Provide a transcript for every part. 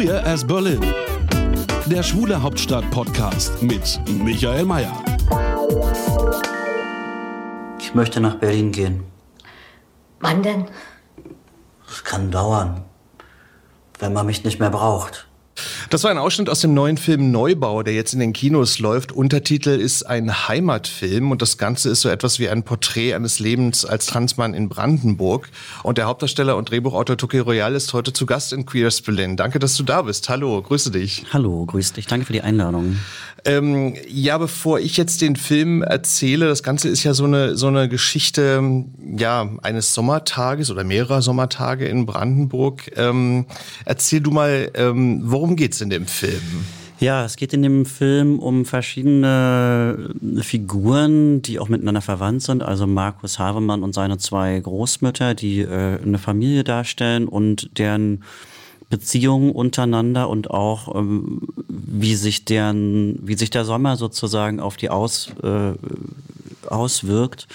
Queer as Berlin. Der Schwule Hauptstadt-Podcast mit Michael Mayer. Ich möchte nach Berlin gehen. Wann denn? Es kann dauern, wenn man mich nicht mehr braucht. Das war ein Ausschnitt aus dem neuen Film Neubau, der jetzt in den Kinos läuft. Untertitel ist ein Heimatfilm und das Ganze ist so etwas wie ein Porträt eines Lebens als Transmann in Brandenburg. Und der Hauptdarsteller und Drehbuchautor Toki Royal ist heute zu Gast in Queers Berlin. Danke, dass du da bist. Hallo, grüße dich. Hallo, grüß dich. Danke für die Einladung. Ähm, ja, bevor ich jetzt den Film erzähle, das Ganze ist ja so eine, so eine Geschichte ja, eines Sommertages oder mehrerer Sommertage in Brandenburg. Ähm, erzähl du mal, ähm, worum geht's in dem Film? Ja, es geht in dem Film um verschiedene Figuren, die auch miteinander verwandt sind. Also Markus Havemann und seine zwei Großmütter, die äh, eine Familie darstellen und deren Beziehungen untereinander und auch ähm, wie sich deren, wie sich der Sommer sozusagen auf die aus, äh, auswirkt.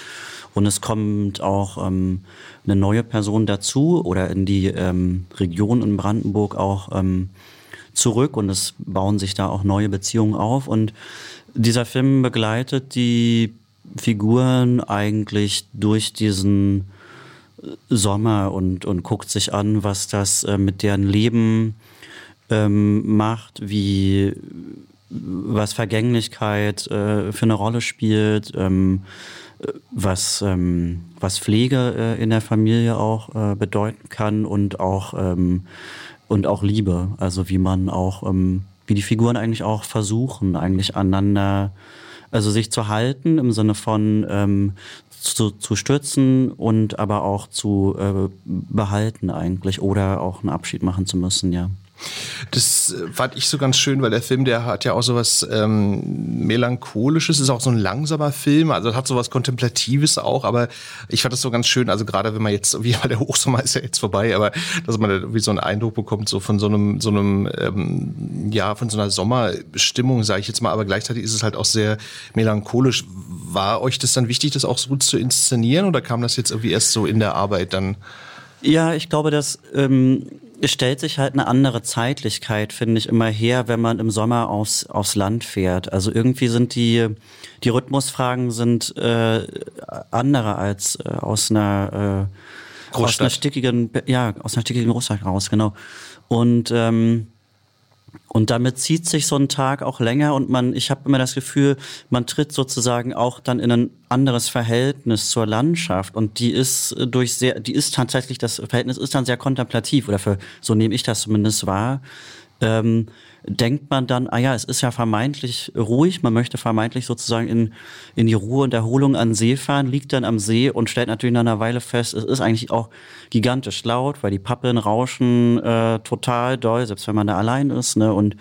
Und es kommt auch ähm, eine neue Person dazu oder in die ähm, Region in Brandenburg auch ähm, zurück und es bauen sich da auch neue Beziehungen auf. Und dieser Film begleitet die Figuren eigentlich durch diesen Sommer und, und guckt sich an, was das äh, mit deren Leben ähm, macht, wie was Vergänglichkeit äh, für eine Rolle spielt, ähm, was, ähm, was Pflege äh, in der Familie auch äh, bedeuten kann und auch, ähm, und auch Liebe. Also wie man auch, ähm, wie die Figuren eigentlich auch versuchen, eigentlich aneinander, also sich zu halten im Sinne von ähm, zu, zu stützen und aber auch zu äh, behalten eigentlich oder auch einen Abschied machen zu müssen, ja. Das äh, fand ich so ganz schön, weil der Film, der hat ja auch sowas ähm, melancholisches, ist auch so ein langsamer Film, also hat sowas kontemplatives auch, aber ich fand das so ganz schön, also gerade wenn man jetzt, wie der Hochsommer ist ja jetzt vorbei, aber dass man da wie so einen Eindruck bekommt, so von so einem, so einem, ähm, ja, von so einer Sommerstimmung, sage ich jetzt mal, aber gleichzeitig ist es halt auch sehr melancholisch. War euch das dann wichtig, das auch so gut zu inszenieren oder kam das jetzt irgendwie erst so in der Arbeit dann? Ja, ich glaube, dass ähm, es stellt sich halt eine andere Zeitlichkeit, finde ich, immer her, wenn man im Sommer aufs, aufs Land fährt. Also irgendwie sind die, die Rhythmusfragen sind äh, andere als äh, aus einer äh, aus einer stickigen, ja, aus einer stickigen Großstadt raus, genau. Und ähm, und damit zieht sich so ein Tag auch länger und man, ich habe immer das Gefühl, man tritt sozusagen auch dann in ein anderes Verhältnis zur Landschaft und die ist durch sehr, die ist tatsächlich, das Verhältnis ist dann sehr kontemplativ oder für, so nehme ich das zumindest wahr. Ähm, denkt man dann, ah ja, es ist ja vermeintlich ruhig, man möchte vermeintlich sozusagen in, in die Ruhe und Erholung an See fahren, liegt dann am See und stellt natürlich nach einer Weile fest, es ist eigentlich auch gigantisch laut, weil die Pappeln rauschen äh, total doll, selbst wenn man da allein ist, ne, und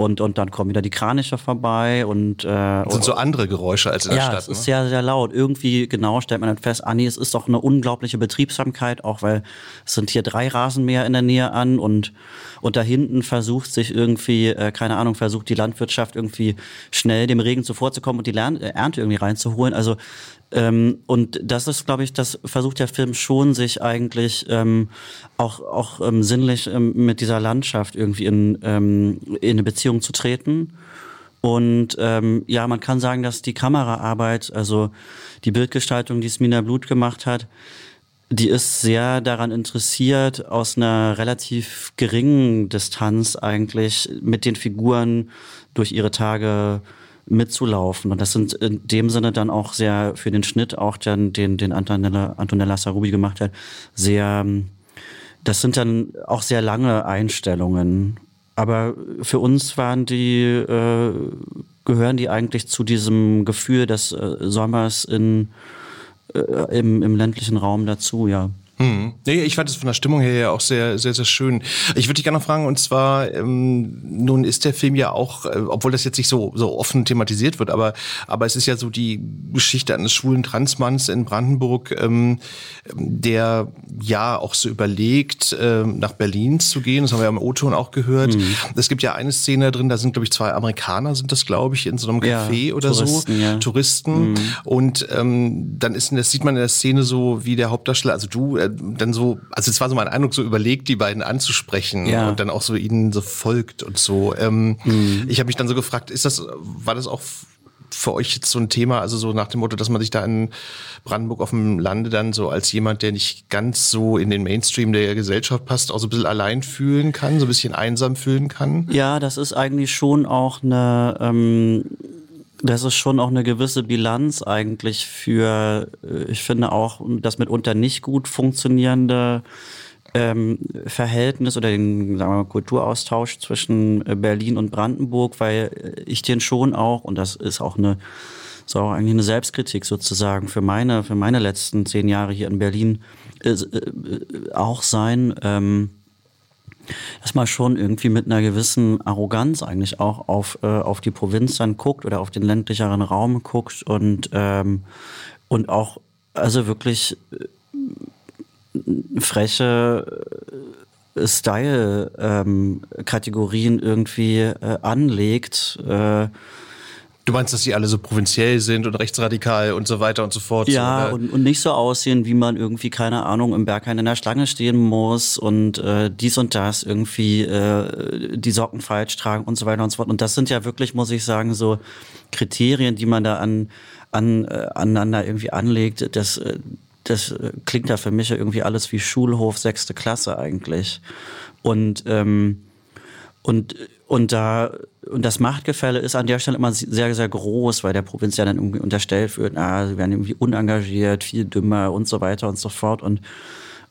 und, und dann kommen wieder die Kraniche vorbei und äh, das sind so andere Geräusche als in der ja, Stadt. Ja, es ist ne? sehr, sehr laut. Irgendwie genau stellt man dann fest, ah nee, es ist doch eine unglaubliche Betriebsamkeit, auch weil es sind hier drei Rasenmäher in der Nähe an und und da hinten versucht sich irgendwie, äh, keine Ahnung, versucht die Landwirtschaft irgendwie schnell dem Regen zuvorzukommen und die Lern äh, Ernte irgendwie reinzuholen. Also ähm, und das ist, glaube ich, das versucht der Film schon, sich eigentlich ähm, auch, auch ähm, sinnlich ähm, mit dieser Landschaft irgendwie in, ähm, in eine Beziehung zu treten. Und ähm, ja, man kann sagen, dass die Kameraarbeit, also die Bildgestaltung, die Smina Blut gemacht hat, die ist sehr daran interessiert, aus einer relativ geringen Distanz eigentlich mit den Figuren durch ihre Tage mitzulaufen. Und das sind in dem Sinne dann auch sehr für den Schnitt, auch dann den, den Antonella, Antonella Sarubi gemacht hat, sehr, das sind dann auch sehr lange Einstellungen. Aber für uns waren die, äh, gehören die eigentlich zu diesem Gefühl des äh, Sommers in äh, im, im ländlichen Raum dazu, ja. Hm. Nee, ich fand es von der Stimmung her ja auch sehr, sehr, sehr schön. Ich würde dich gerne noch fragen, und zwar, ähm, nun ist der Film ja auch, äh, obwohl das jetzt nicht so, so offen thematisiert wird, aber, aber es ist ja so die Geschichte eines schwulen Transmanns in Brandenburg, ähm, der ja auch so überlegt, äh, nach Berlin zu gehen. Das haben wir ja im O-Ton auch gehört. Mhm. Es gibt ja eine Szene drin, da sind, glaube ich, zwei Amerikaner, sind das, glaube ich, in so einem Café ja, oder Touristen, so. Ja. Touristen. Mhm. Und ähm, dann ist, das sieht man in der Szene so, wie der Hauptdarsteller, also du, äh, dann so, also es war so mein Eindruck, so überlegt, die beiden anzusprechen ja. und dann auch so ihnen so folgt und so. Ähm, mhm. Ich habe mich dann so gefragt, ist das, war das auch für euch jetzt so ein Thema, also so nach dem Motto, dass man sich da in Brandenburg auf dem Lande dann so als jemand, der nicht ganz so in den Mainstream der Gesellschaft passt, auch so ein bisschen allein fühlen kann, so ein bisschen einsam fühlen kann? Ja, das ist eigentlich schon auch eine, ähm, das ist schon auch eine gewisse Bilanz eigentlich für, äh, ich finde auch, das mitunter nicht gut funktionierende ähm, Verhältnis oder den sagen wir mal, Kulturaustausch zwischen äh, Berlin und Brandenburg, weil äh, ich den schon auch, und das ist auch eine, ist auch eigentlich eine Selbstkritik sozusagen für meine, für meine letzten zehn Jahre hier in Berlin äh, auch sein, ähm, dass man schon irgendwie mit einer gewissen Arroganz eigentlich auch auf, äh, auf die Provinz dann guckt oder auf den ländlicheren Raum guckt und, ähm, und auch also wirklich äh, freche äh, Style-Kategorien ähm, irgendwie äh, anlegt. Äh, Du meinst, dass sie alle so provinziell sind und rechtsradikal und so weiter und so fort? Ja, so, und, und, nicht so aussehen, wie man irgendwie, keine Ahnung, im Berghain in der Schlange stehen muss und äh, dies und das irgendwie äh, die Socken falsch tragen und so weiter und so fort. Und das sind ja wirklich, muss ich sagen, so Kriterien, die man da an, an äh, aneinander irgendwie anlegt. Das, äh, das äh, klingt ja für mich irgendwie alles wie Schulhof sechste Klasse eigentlich. Und ähm, und und da und das Machtgefälle ist an der Stelle immer sehr, sehr groß, weil der Provinz ja dann irgendwie unterstellt wird, ah, sie werden irgendwie unengagiert, viel dümmer und so weiter und so fort und,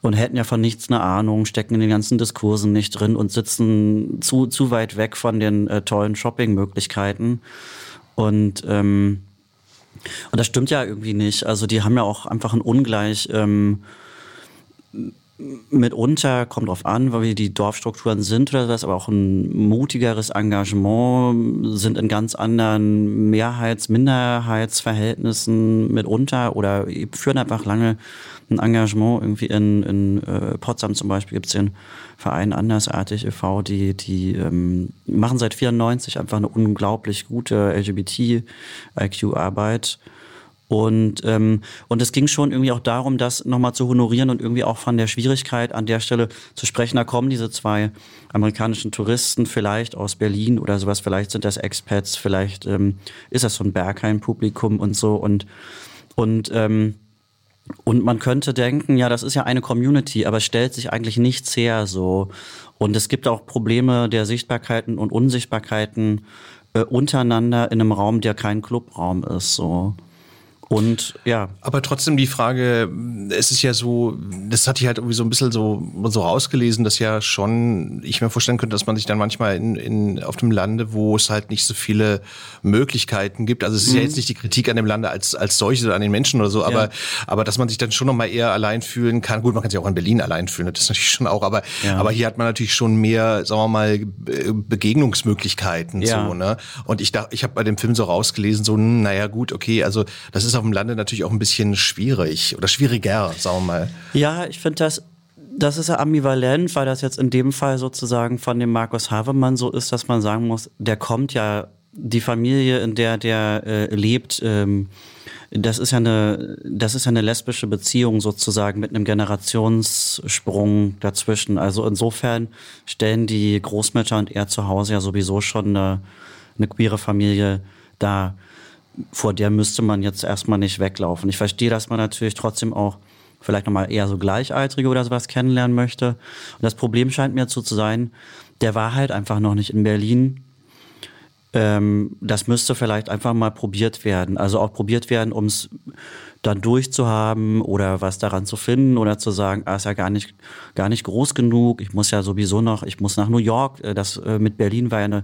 und hätten ja von nichts eine Ahnung, stecken in den ganzen Diskursen nicht drin und sitzen zu, zu weit weg von den äh, tollen Shoppingmöglichkeiten. Und, ähm, und das stimmt ja irgendwie nicht. Also die haben ja auch einfach ein ungleich ähm, mitunter, kommt drauf an, wie die Dorfstrukturen sind oder was, aber auch ein mutigeres Engagement sind in ganz anderen Mehrheits-, Minderheitsverhältnissen mitunter oder führen einfach lange ein Engagement. Irgendwie in, in äh, Potsdam zum Beispiel gibt es den Verein Andersartig e.V., die, die ähm, machen seit 94 einfach eine unglaublich gute LGBT-IQ-Arbeit und, ähm, und es ging schon irgendwie auch darum, das nochmal zu honorieren und irgendwie auch von der Schwierigkeit an der Stelle zu sprechen. Da kommen diese zwei amerikanischen Touristen vielleicht aus Berlin oder sowas, vielleicht sind das Expats, vielleicht ähm, ist das so ein Bergheim-Publikum und so. Und, und, ähm, und man könnte denken, ja, das ist ja eine Community, aber stellt sich eigentlich nichts her so. Und es gibt auch Probleme der Sichtbarkeiten und Unsichtbarkeiten äh, untereinander in einem Raum, der kein Clubraum ist. So. Und ja. Aber trotzdem die Frage, es ist ja so, das hatte ich halt irgendwie so ein bisschen so, so rausgelesen, dass ja schon, ich mir vorstellen könnte, dass man sich dann manchmal in, in, auf dem Lande, wo es halt nicht so viele Möglichkeiten gibt, also es ist mhm. ja jetzt nicht die Kritik an dem Lande als, als solches oder an den Menschen oder so, aber, ja. aber dass man sich dann schon nochmal eher allein fühlen kann. Gut, man kann sich auch in Berlin allein fühlen, das ist natürlich schon auch, aber, ja. aber hier hat man natürlich schon mehr, sagen wir mal, Begegnungsmöglichkeiten, ja. so, ne? Und ich dachte, ich habe bei dem Film so rausgelesen, so, hm, naja, gut, okay, also das ist auf dem Lande natürlich auch ein bisschen schwierig oder schwieriger, sagen wir mal. Ja, ich finde das das ist ja ambivalent, weil das jetzt in dem Fall sozusagen von dem Markus Havemann so ist, dass man sagen muss, der kommt ja, die Familie, in der der äh, lebt, ähm, das ist ja eine, das ist ja eine lesbische Beziehung sozusagen mit einem Generationssprung dazwischen. Also insofern stellen die Großmütter und er zu Hause ja sowieso schon eine, eine queere Familie dar vor der müsste man jetzt erstmal nicht weglaufen. Ich verstehe, dass man natürlich trotzdem auch vielleicht nochmal eher so Gleichaltrige oder sowas kennenlernen möchte. Und das Problem scheint mir zu sein, der war halt einfach noch nicht in Berlin. Ähm, das müsste vielleicht einfach mal probiert werden. Also auch probiert werden, um es dann durchzuhaben oder was daran zu finden oder zu sagen, ah, ist ja gar nicht, gar nicht groß genug. Ich muss ja sowieso noch, ich muss nach New York. Äh, das äh, mit Berlin war ja eine,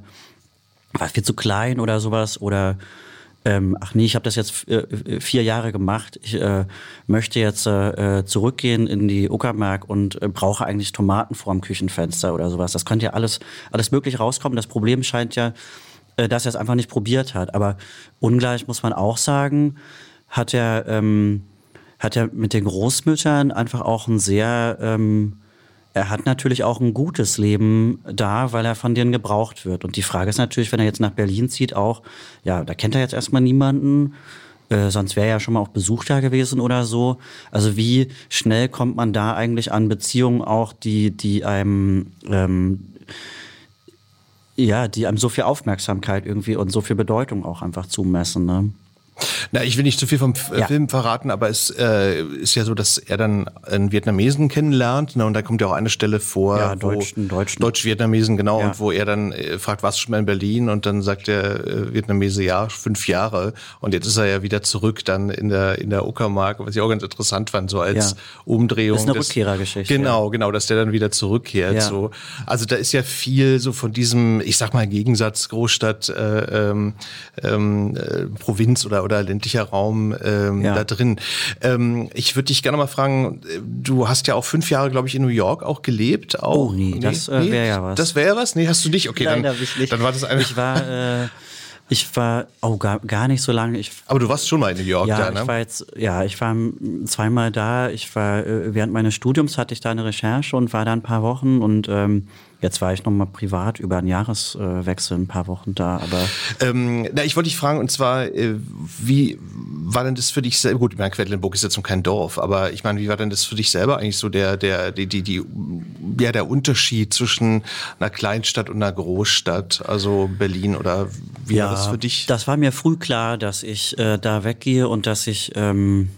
war viel zu klein oder sowas oder ähm, ach nee, ich habe das jetzt äh, vier Jahre gemacht, ich äh, möchte jetzt äh, zurückgehen in die Uckermark und äh, brauche eigentlich Tomaten vorm Küchenfenster oder sowas. Das könnte ja alles, alles möglich rauskommen. Das Problem scheint ja, äh, dass er es einfach nicht probiert hat. Aber ungleich muss man auch sagen, hat er, ähm, hat er mit den Großmüttern einfach auch ein sehr... Ähm, er hat natürlich auch ein gutes Leben da, weil er von denen gebraucht wird. Und die Frage ist natürlich, wenn er jetzt nach Berlin zieht, auch, ja, da kennt er jetzt erstmal niemanden. Äh, sonst wäre er ja schon mal auf Besuch da gewesen oder so. Also wie schnell kommt man da eigentlich an Beziehungen auch, die, die einem ähm, ja, die einem so viel Aufmerksamkeit irgendwie und so viel Bedeutung auch einfach zumessen. Ne? Na, ich will nicht zu viel vom F ja. Film verraten, aber es äh, ist ja so, dass er dann einen Vietnamesen kennenlernt. Ne, und da kommt ja auch eine Stelle vor, ja, Deutschen, Deutschen. Deutsch-Vietnamesen, genau, ja. und wo er dann äh, fragt, warst du schon mal in Berlin? Und dann sagt der äh, Vietnamese, ja, fünf Jahre. Und jetzt ist er ja wieder zurück dann in der, in der Uckermark, was ich auch ganz interessant fand, so als ja. Umdrehung. Das ist eine des, Rückkehrergeschichte. Genau, genau, dass der dann wieder zurückkehrt. So. Also da ist ja viel so von diesem, ich sag mal, Gegensatz Großstadt, äh, ähm, ähm äh, Provinz oder, oder ländlicher Raum ähm, ja. da drin. Ähm, ich würde dich gerne mal fragen, du hast ja auch fünf Jahre, glaube ich, in New York auch gelebt. Auch. Oh nee, nee das äh, wäre ja was. Das wäre was? Nee, hast du nicht? Okay, Nein, dann, ich dann war das eine. Ich war... Äh ich war oh, gar, gar nicht so lange. Ich, Aber du warst schon mal in New York, ja, da, ne? Ich war jetzt, ja, ich war zweimal da. Ich war äh, während meines Studiums hatte ich da eine Recherche und war da ein paar Wochen und ähm, Jetzt war ich noch mal privat über einen Jahreswechsel ein paar Wochen da, aber. Ähm, na, ich wollte dich fragen, und zwar, äh, wie war denn das für dich selber? Gut, ich meine, Quedlinburg ist jetzt noch kein Dorf, aber ich meine, wie war denn das für dich selber eigentlich so der, der, die, die, die, ja, der Unterschied zwischen einer Kleinstadt und einer Großstadt, also Berlin oder wie ja, war das für dich? Das war mir früh klar, dass ich äh, da weggehe und dass ich, ähm,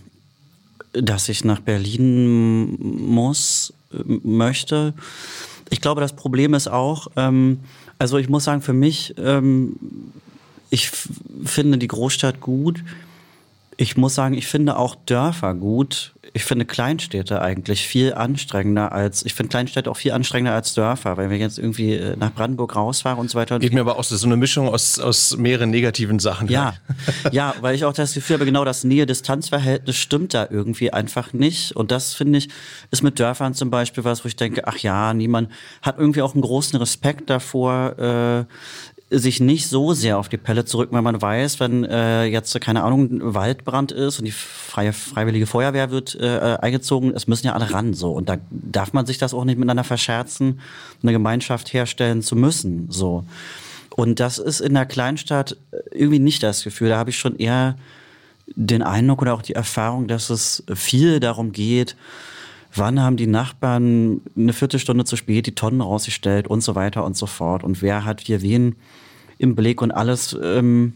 dass ich nach Berlin muss, äh, möchte ich glaube, das Problem ist auch, ähm, also ich muss sagen, für mich, ähm, ich finde die Großstadt gut. Ich muss sagen, ich finde auch Dörfer gut ich finde Kleinstädte eigentlich viel anstrengender als, ich finde Kleinstädte auch viel anstrengender als Dörfer, weil wir jetzt irgendwie äh, nach Brandenburg rausfahren und so weiter. Geht mir aber auch so eine Mischung aus, aus mehreren negativen Sachen. Ja, ja, weil ich auch das Gefühl habe, genau das Nähe-Distanz-Verhältnis stimmt da irgendwie einfach nicht. Und das finde ich, ist mit Dörfern zum Beispiel was, wo ich denke, ach ja, niemand hat irgendwie auch einen großen Respekt davor, äh, sich nicht so sehr auf die Pelle zurück, weil man weiß, wenn äh, jetzt, keine Ahnung, ein Waldbrand ist und die freie, freiwillige Feuerwehr wird äh, eingezogen, es müssen ja alle ran so. Und da darf man sich das auch nicht miteinander verscherzen, eine Gemeinschaft herstellen zu müssen. so. Und das ist in der Kleinstadt irgendwie nicht das Gefühl. Da habe ich schon eher den Eindruck oder auch die Erfahrung, dass es viel darum geht, wann haben die Nachbarn eine Viertelstunde zu spät die Tonnen rausgestellt und so weiter und so fort. Und wer hat hier wen im Blick und alles, ähm,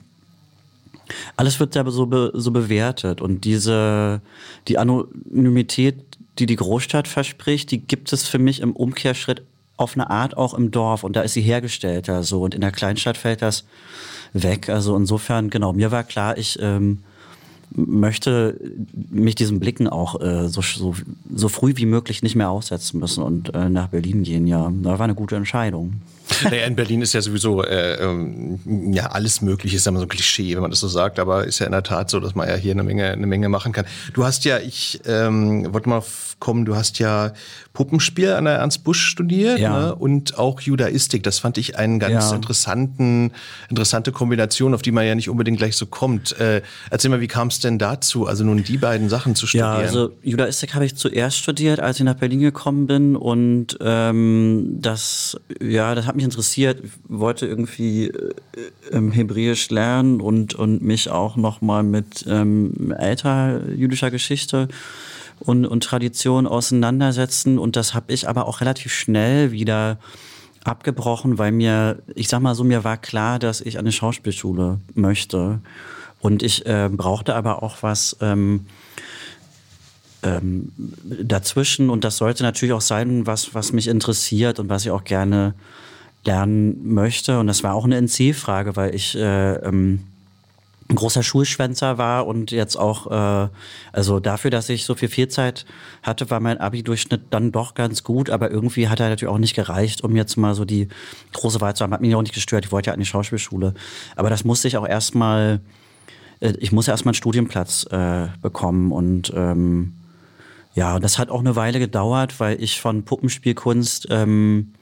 alles wird da so, be, so bewertet. Und diese, die Anonymität, die die Großstadt verspricht, die gibt es für mich im Umkehrschritt auf eine Art auch im Dorf. Und da ist sie hergestellter so. Und in der Kleinstadt fällt das weg. Also insofern, genau, mir war klar, ich, ähm, möchte mich diesen Blicken auch äh, so, so, so früh wie möglich nicht mehr aussetzen müssen und äh, nach Berlin gehen. Ja, das war eine gute Entscheidung. Naja, in Berlin ist ja sowieso äh, ähm, ja alles Mögliche, ist ja immer so ein Klischee, wenn man das so sagt, aber ist ja in der Tat so, dass man ja hier eine Menge, eine Menge machen kann. Du hast ja, ich ähm, wollte mal kommen, du hast ja Puppenspiel an der Ernst Busch studiert ja. ne? und auch Judaistik. Das fand ich einen ganz ja. interessanten, interessante Kombination, auf die man ja nicht unbedingt gleich so kommt. Äh, erzähl mal, wie kam es denn dazu, also nun die beiden Sachen zu studieren? Ja, also Judaistik habe ich zuerst studiert, als ich nach Berlin gekommen bin und ähm, das, ja, das hat mich interessiert. Wollte irgendwie äh, ähm, Hebräisch lernen und, und mich auch nochmal mit ähm, älter jüdischer Geschichte und, und Tradition auseinandersetzen. Und das habe ich aber auch relativ schnell wieder abgebrochen, weil mir, ich sag mal so, mir war klar, dass ich eine Schauspielschule möchte. Und ich äh, brauchte aber auch was ähm, ähm, dazwischen. Und das sollte natürlich auch sein, was, was mich interessiert und was ich auch gerne lernen möchte. Und das war auch eine NC-Frage, weil ich äh, ähm, ein großer Schulschwänzer war und jetzt auch, äh, also dafür, dass ich so viel Fehlzeit hatte, war mein Abi-Durchschnitt dann doch ganz gut, aber irgendwie hat er natürlich auch nicht gereicht, um jetzt mal so die große Wahl zu haben. Hat mich auch nicht gestört, ich wollte ja an die Schauspielschule. Aber das musste ich auch erstmal äh, ich muss erstmal einen Studienplatz äh, bekommen und ähm, ja, das hat auch eine Weile gedauert, weil ich von Puppenspielkunst ähm, äh,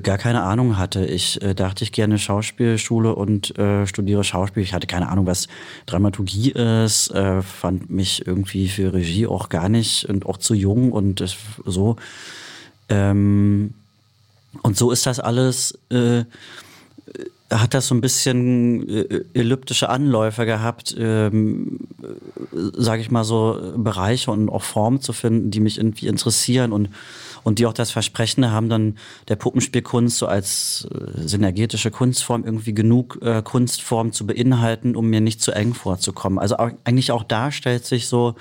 gar keine Ahnung hatte. Ich äh, dachte, ich gerne Schauspielschule und äh, studiere Schauspiel. Ich hatte keine Ahnung, was Dramaturgie ist, äh, fand mich irgendwie für Regie auch gar nicht und auch zu jung und so. Ähm, und so ist das alles, äh, hat das so ein bisschen äh, elliptische Anläufe gehabt, ähm, sage ich mal so, Bereiche und auch Formen zu finden, die mich irgendwie interessieren und und die auch das Versprechen haben, dann der Puppenspielkunst so als äh, synergetische Kunstform irgendwie genug äh, Kunstform zu beinhalten, um mir nicht zu eng vorzukommen. Also auch, eigentlich auch da stellt sich so,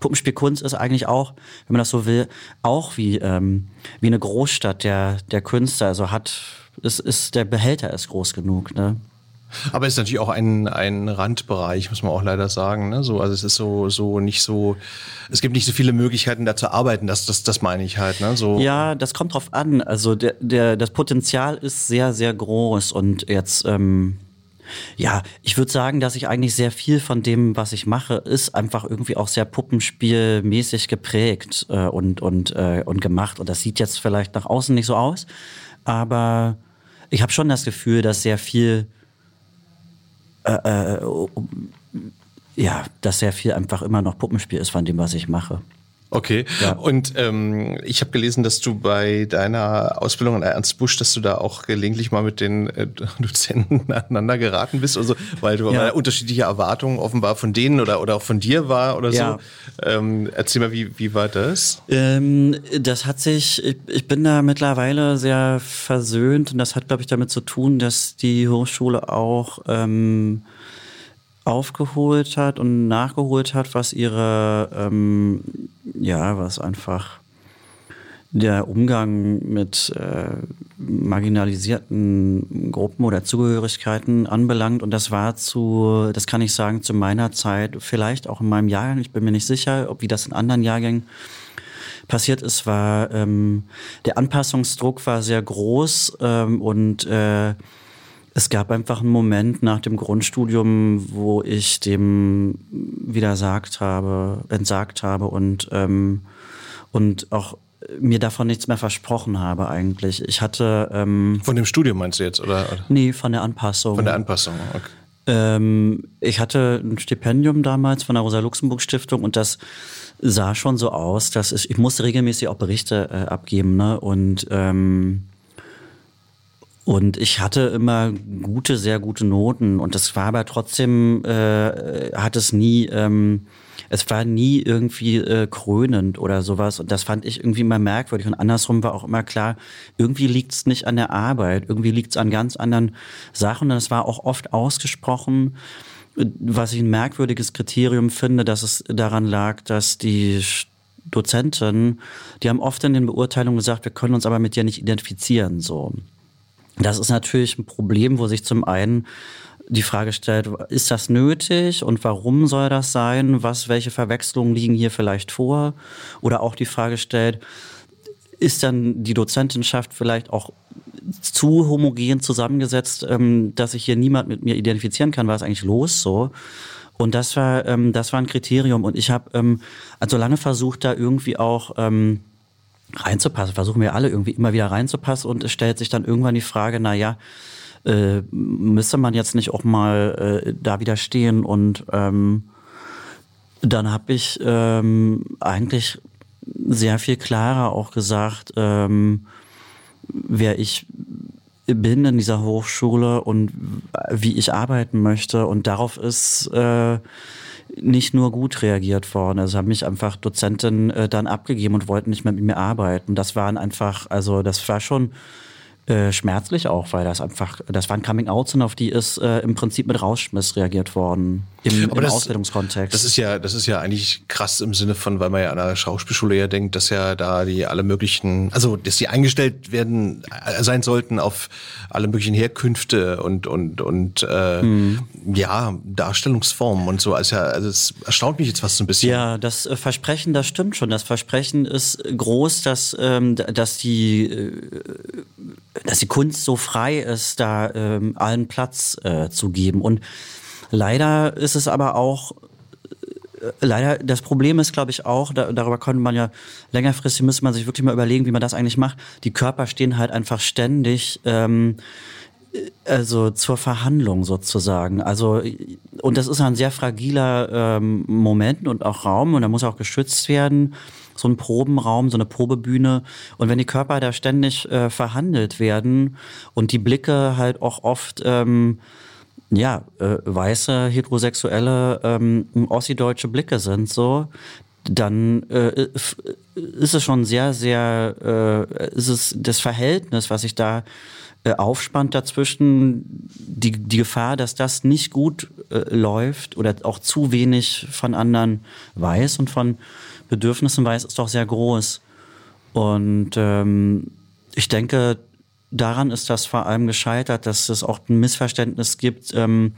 Puppenspielkunst ist eigentlich auch, wenn man das so will, auch wie, ähm, wie eine Großstadt der, der Künste. Also hat, es ist, der Behälter ist groß genug, ne? Aber es ist natürlich auch ein, ein Randbereich, muss man auch leider sagen. Ne? So, also es ist so, so nicht so, es gibt nicht so viele Möglichkeiten, da zu arbeiten. Das, das, das meine ich halt. Ne? So. Ja, das kommt drauf an. Also der, der, das Potenzial ist sehr, sehr groß und jetzt, ähm, ja, ich würde sagen, dass ich eigentlich sehr viel von dem, was ich mache, ist einfach irgendwie auch sehr puppenspielmäßig geprägt äh, und, und, äh, und gemacht. Und das sieht jetzt vielleicht nach außen nicht so aus, aber ich habe schon das Gefühl, dass sehr viel äh, äh, ja, dass sehr viel einfach immer noch Puppenspiel ist von dem, was ich mache. Okay. Ja. Und ähm, ich habe gelesen, dass du bei deiner Ausbildung an Ernst Busch, dass du da auch gelegentlich mal mit den äh, Dozenten aneinander geraten bist, also weil du ja. unterschiedliche Erwartungen offenbar von denen oder, oder auch von dir war oder ja. so. Ähm, erzähl mal, wie, wie war das? Ähm, das hat sich, ich, ich bin da mittlerweile sehr versöhnt und das hat, glaube ich, damit zu tun, dass die Hochschule auch ähm, aufgeholt hat und nachgeholt hat, was ihre, ähm, ja, was einfach der Umgang mit äh, marginalisierten Gruppen oder Zugehörigkeiten anbelangt. Und das war zu, das kann ich sagen, zu meiner Zeit, vielleicht auch in meinem Jahrgang, ich bin mir nicht sicher, ob wie das in anderen Jahrgängen passiert ist, war ähm, der Anpassungsdruck war sehr groß ähm, und äh, es gab einfach einen Moment nach dem Grundstudium, wo ich dem widersagt habe, entsagt habe und, ähm, und auch mir davon nichts mehr versprochen habe eigentlich. Ich hatte... Ähm, von dem Studium meinst du jetzt, oder? Nee, von der Anpassung. Von der Anpassung, okay. Ähm, ich hatte ein Stipendium damals von der Rosa-Luxemburg-Stiftung und das sah schon so aus, dass ich, ich musste regelmäßig auch Berichte äh, abgeben, ne? Und ähm, und ich hatte immer gute, sehr gute Noten. Und das war aber trotzdem, äh, hat es nie, ähm, es war nie irgendwie äh, krönend oder sowas. Und das fand ich irgendwie immer merkwürdig. Und andersrum war auch immer klar, irgendwie liegt es nicht an der Arbeit, irgendwie liegt es an ganz anderen Sachen. Und es war auch oft ausgesprochen, was ich ein merkwürdiges Kriterium finde, dass es daran lag, dass die Dozenten, die haben oft in den Beurteilungen gesagt, wir können uns aber mit dir nicht identifizieren, so. Das ist natürlich ein Problem, wo sich zum einen die Frage stellt, ist das nötig und warum soll das sein? Was, welche Verwechslungen liegen hier vielleicht vor? Oder auch die Frage stellt, ist dann die Dozentenschaft vielleicht auch zu homogen zusammengesetzt, ähm, dass sich hier niemand mit mir identifizieren kann? Was ist eigentlich los so? Und das war, ähm, das war ein Kriterium. Und ich habe ähm, also lange versucht, da irgendwie auch reinzupassen. Versuchen wir alle irgendwie immer wieder reinzupassen und es stellt sich dann irgendwann die Frage, na ja, äh, müsste man jetzt nicht auch mal äh, da wieder stehen und ähm, dann habe ich ähm, eigentlich sehr viel klarer auch gesagt, ähm, wer ich bin in dieser Hochschule und wie ich arbeiten möchte und darauf ist äh, nicht nur gut reagiert worden. Also haben mich einfach Dozenten äh, dann abgegeben und wollten nicht mehr mit mir arbeiten. Das waren einfach, also das war schon äh, schmerzlich auch, weil das einfach, das waren Coming-Outs und auf die ist äh, im Prinzip mit Rausschmiss reagiert worden im, im das, Ausbildungskontext. Das ist ja, das ist ja eigentlich krass im Sinne von, weil man ja an der Schauspielschule ja denkt, dass ja da die alle möglichen, also dass die eingestellt werden äh, sein sollten auf alle möglichen Herkünfte und und und äh, hm. ja Darstellungsformen und so. Also, ja, also es erstaunt mich jetzt fast so ein bisschen. Ja, das äh, Versprechen, das stimmt schon. Das Versprechen ist groß, dass ähm, dass die äh, dass die Kunst so frei ist, da ähm, allen Platz äh, zu geben. Und Leider ist es aber auch äh, leider, das Problem ist, glaube ich, auch, da, darüber könnte man ja längerfristig, müsste man sich wirklich mal überlegen, wie man das eigentlich macht. Die Körper stehen halt einfach ständig ähm, äh, also zur Verhandlung sozusagen. Also und das ist ein sehr fragiler ähm, Moment und auch Raum und da muss auch geschützt werden. So ein Probenraum, so eine Probebühne. Und wenn die Körper da ständig äh, verhandelt werden und die Blicke halt auch oft ähm, ja, äh, weiße, heterosexuelle, ähm, ossi-deutsche Blicke sind, so, dann äh, ist es schon sehr, sehr, äh, ist es das Verhältnis, was sich da äh, aufspannt dazwischen, die, die Gefahr, dass das nicht gut äh, läuft oder auch zu wenig von anderen weiß und von Bedürfnissen weiß, ist doch sehr groß. Und ähm, ich denke, daran ist das vor allem gescheitert, dass es auch ein Missverständnis gibt, ähm,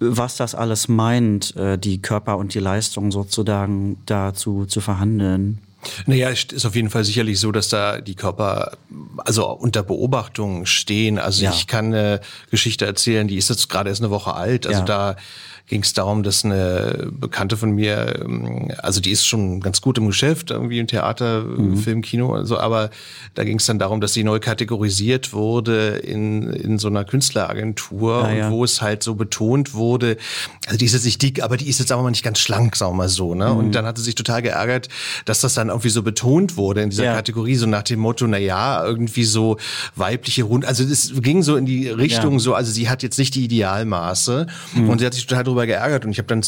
was das alles meint, äh, die Körper und die Leistung sozusagen dazu zu verhandeln. Naja, es ist auf jeden Fall sicherlich so, dass da die Körper also unter Beobachtung stehen. Also ja. ich kann eine Geschichte erzählen, die ist jetzt gerade erst eine Woche alt. Also ja. da ging es darum, dass eine Bekannte von mir, ähm, also die ist schon ganz gut im Geschäft, irgendwie im Theater, mhm. Film, Kino und so, aber da ging es dann darum, dass sie neu kategorisiert wurde in, in so einer Künstleragentur, ja, ja. wo es halt so betont wurde, also die ist jetzt nicht dick, aber die ist jetzt aber mal nicht ganz schlank, sagen wir mal so. Ne? Mhm. Und dann hat sie sich total geärgert, dass das dann irgendwie so betont wurde in dieser ja. Kategorie, so nach dem Motto, na ja, irgendwie so weibliche Rund, also es ging so in die Richtung so, also sie hat jetzt nicht die Idealmaße mhm. und sie hat sich total darüber geärgert und ich habe dann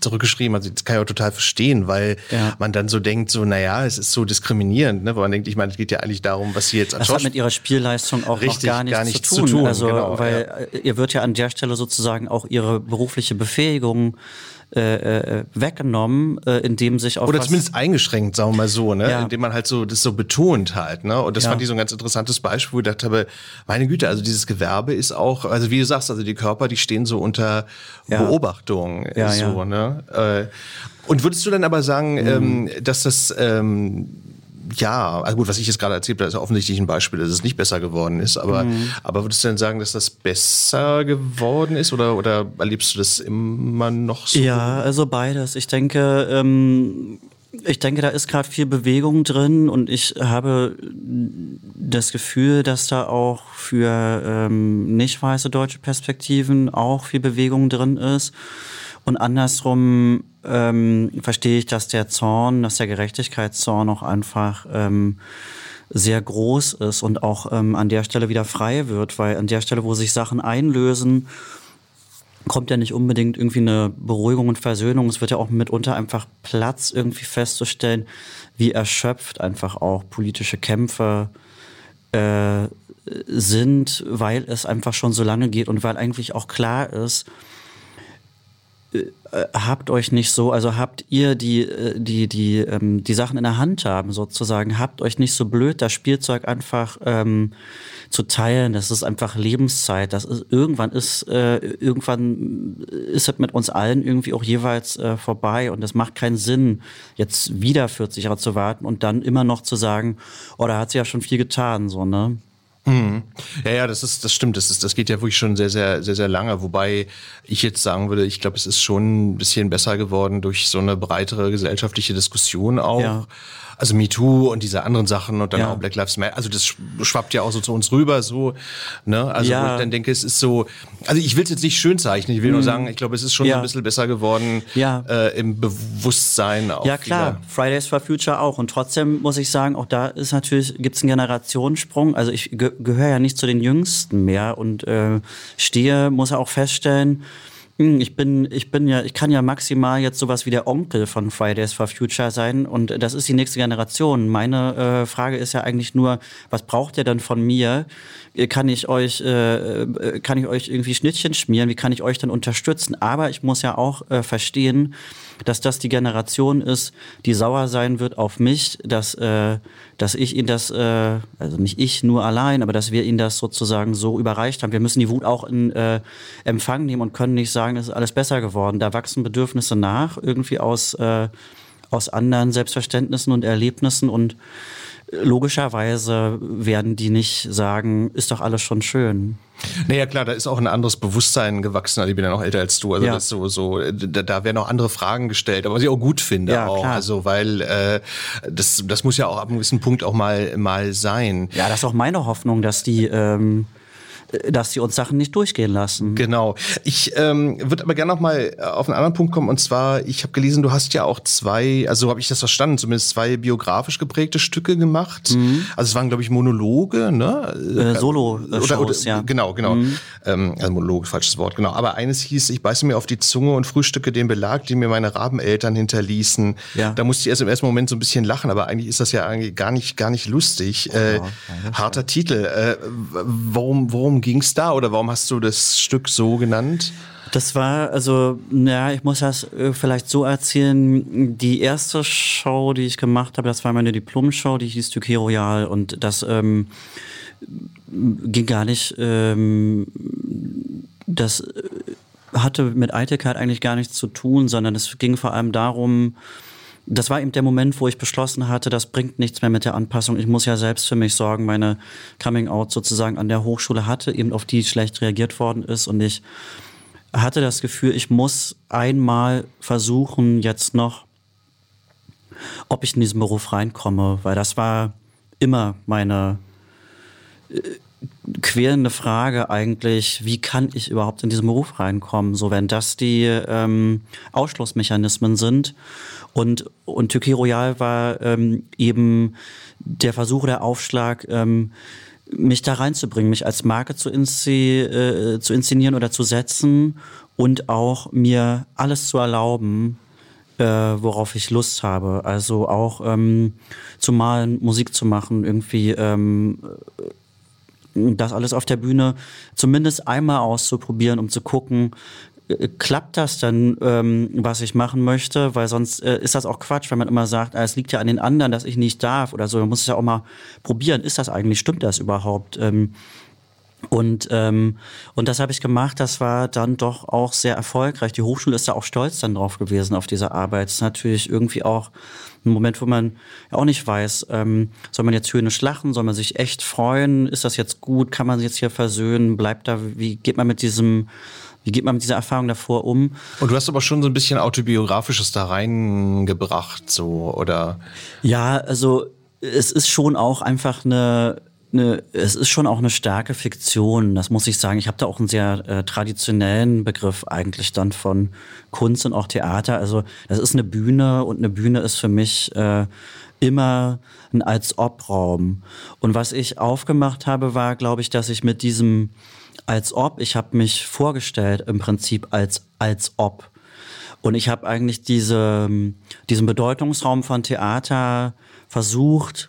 zurückgeschrieben, also das kann ich auch total verstehen, weil ja. man dann so denkt, so, naja, es ist so diskriminierend, ne? weil man denkt, ich meine, es geht ja eigentlich darum, was sie jetzt an Das hat mit ihrer Spielleistung auch Richtig, gar, nichts gar nichts zu tun. Zu tun also, genau, weil ja. ihr wird ja an der Stelle sozusagen auch ihre berufliche Befähigung äh, äh, weggenommen, äh, indem sich auch oder zumindest eingeschränkt, sagen wir mal so, ne, ja. indem man halt so das so betont halt, ne, und das ja. fand ich so ein ganz interessantes Beispiel, wo ich dachte, habe, meine Güte, also dieses Gewerbe ist auch, also wie du sagst, also die Körper, die stehen so unter ja. Beobachtung, ja, so, ne. Äh, und würdest du dann aber sagen, mhm. ähm, dass das ähm, ja, also gut, was ich jetzt gerade erzählt habe, ist offensichtlich ein Beispiel, dass es nicht besser geworden ist. Aber, mhm. aber würdest du denn sagen, dass das besser geworden ist oder, oder erlebst du das immer noch so? Ja, also beides. Ich denke, ähm, ich denke, da ist gerade viel Bewegung drin und ich habe das Gefühl, dass da auch für ähm, nicht weiße deutsche Perspektiven auch viel Bewegung drin ist. Und andersrum ähm, verstehe ich, dass der Zorn, dass der Gerechtigkeitszorn auch einfach ähm, sehr groß ist und auch ähm, an der Stelle wieder frei wird, weil an der Stelle, wo sich Sachen einlösen, kommt ja nicht unbedingt irgendwie eine Beruhigung und Versöhnung. Es wird ja auch mitunter einfach Platz, irgendwie festzustellen, wie erschöpft einfach auch politische Kämpfe äh, sind, weil es einfach schon so lange geht und weil eigentlich auch klar ist, habt euch nicht so, also habt ihr die, äh, die, die, ähm, die Sachen in der Hand haben sozusagen, habt euch nicht so blöd, das Spielzeug einfach ähm, zu teilen. Das ist einfach Lebenszeit. Das ist irgendwann ist äh, irgendwann ist es mit uns allen irgendwie auch jeweils äh, vorbei und es macht keinen Sinn, jetzt wieder 40 Jahre zu warten und dann immer noch zu sagen, oh, da hat sie ja schon viel getan, so ne. Mhm. Ja, ja, das ist, das stimmt. Das ist, das geht ja wirklich schon sehr, sehr, sehr, sehr lange. Wobei ich jetzt sagen würde, ich glaube, es ist schon ein bisschen besser geworden durch so eine breitere gesellschaftliche Diskussion auch. Ja also MeToo und diese anderen Sachen und dann ja. auch Black Lives Matter. Also das schwappt ja auch so zu uns rüber, so. Ne? Also ja. wo ich dann denke, es ist so. Also ich will es jetzt nicht schön zeichnen. Ich will mhm. nur sagen, ich glaube, es ist schon ja. ein bisschen besser geworden äh, im Bewusstsein. Auch ja klar. Fridays for Future auch. Und trotzdem muss ich sagen, auch da ist natürlich gibt's einen Generationssprung. Also ich ge gehöre ja nicht zu den Jüngsten mehr und äh, stehe, muss auch feststellen ich bin, ich bin ja, ich kann ja maximal jetzt sowas wie der Onkel von Fridays for Future sein und das ist die nächste Generation. Meine äh, Frage ist ja eigentlich nur, was braucht ihr denn von mir? Kann ich euch, äh, äh, kann ich euch irgendwie Schnittchen schmieren? Wie kann ich euch denn unterstützen? Aber ich muss ja auch äh, verstehen, dass das die Generation ist, die sauer sein wird auf mich, dass, äh, dass ich ihnen das, äh, also nicht ich nur allein, aber dass wir ihnen das sozusagen so überreicht haben. Wir müssen die Wut auch in äh, Empfang nehmen und können nicht sagen, es ist alles besser geworden. Da wachsen Bedürfnisse nach, irgendwie aus, äh, aus anderen Selbstverständnissen und Erlebnissen und logischerweise werden die nicht sagen, ist doch alles schon schön. Naja, klar, da ist auch ein anderes Bewusstsein gewachsen. Also ich bin ja noch älter als du. Also Ja. das so, so, da, da werden auch andere Fragen gestellt, aber was ich auch gut finde Ja, auch. klar. Also weil äh, das, das muss ja auch ab einem gewissen Punkt auch mal, mal sein. Ja, das ist auch meine Hoffnung, dass die, ähm, dass die uns Sachen nicht durchgehen lassen. Genau. Ich ähm, würde aber gerne noch mal auf einen anderen Punkt kommen. Und zwar, ich habe gelesen, du hast ja auch zwei, also so habe ich das verstanden, zumindest zwei biografisch geprägte Stücke gemacht. Also es waren, glaube ich, Monologe, ne? Mhm. Äh, Solo-Shows, ja. Mhm. Genau, genau. Ähm, also Monologe, falsches Wort, genau. Aber eines hieß, ich beiße mir auf die Zunge und frühstücke den Belag, den mir meine Rabeneltern hinterließen. Ja. Da musste ich erst im ersten Moment so ein bisschen lachen, aber eigentlich ist das ja eigentlich gar nicht, gar nicht lustig. Äh, harter Titel. Äh, w- worum, worum ging's da oder warum hast du das Stück so genannt? Das war, also, ja, ich muss das äh, vielleicht so erzählen. Die erste Show, die ich gemacht habe, das war meine Diplom-Show, die hieß Duquet Royal und das ähm, ging gar nicht, ähm, das äh, hatte mit Eitelkeit eigentlich gar nichts zu tun, sondern es ging vor allem darum, das war eben der Moment, wo ich beschlossen hatte, das bringt nichts mehr mit der Anpassung. Ich muss ja selbst für mich sorgen. Meine Coming Out sozusagen an der Hochschule hatte, eben auf die schlecht reagiert worden ist. Und ich hatte das Gefühl, ich muss einmal versuchen, jetzt noch, ob ich in diesen Beruf reinkomme, weil das war immer meine äh, quälende Frage eigentlich, wie kann ich überhaupt in diesen Beruf reinkommen? So, wenn das die ähm, Ausschlussmechanismen sind. Und, und Türkei Royal war ähm, eben der Versuch, der Aufschlag, ähm, mich da reinzubringen, mich als Marke zu, inszi äh, zu inszenieren oder zu setzen und auch mir alles zu erlauben, äh, worauf ich Lust habe. Also auch ähm, zu malen, Musik zu machen, irgendwie ähm, das alles auf der Bühne zumindest einmal auszuprobieren, um zu gucken, klappt das dann, ähm, was ich machen möchte? Weil sonst äh, ist das auch Quatsch, wenn man immer sagt, ah, es liegt ja an den anderen, dass ich nicht darf oder so. Man muss es ja auch mal probieren. Ist das eigentlich, stimmt das überhaupt? Ähm, und, ähm, und das habe ich gemacht. Das war dann doch auch sehr erfolgreich. Die Hochschule ist da auch stolz dann drauf gewesen, auf diese Arbeit. Das ist natürlich irgendwie auch ein Moment, wo man auch nicht weiß, ähm, soll man jetzt höhnisch lachen, soll man sich echt freuen? Ist das jetzt gut? Kann man sich jetzt hier versöhnen? Bleibt da, wie geht man mit diesem, wie geht man mit dieser Erfahrung davor um? Und du hast aber schon so ein bisschen autobiografisches da reingebracht, so, oder? Ja, also es ist schon auch einfach eine, eine es ist schon auch eine starke Fiktion, das muss ich sagen. Ich habe da auch einen sehr äh, traditionellen Begriff eigentlich dann von Kunst und auch Theater. Also das ist eine Bühne und eine Bühne ist für mich äh, immer ein Als-Ob-Raum. Und was ich aufgemacht habe, war, glaube ich, dass ich mit diesem Als-Ob, ich habe mich vorgestellt im Prinzip als Als-Ob. Und ich habe eigentlich diese, diesen Bedeutungsraum von Theater versucht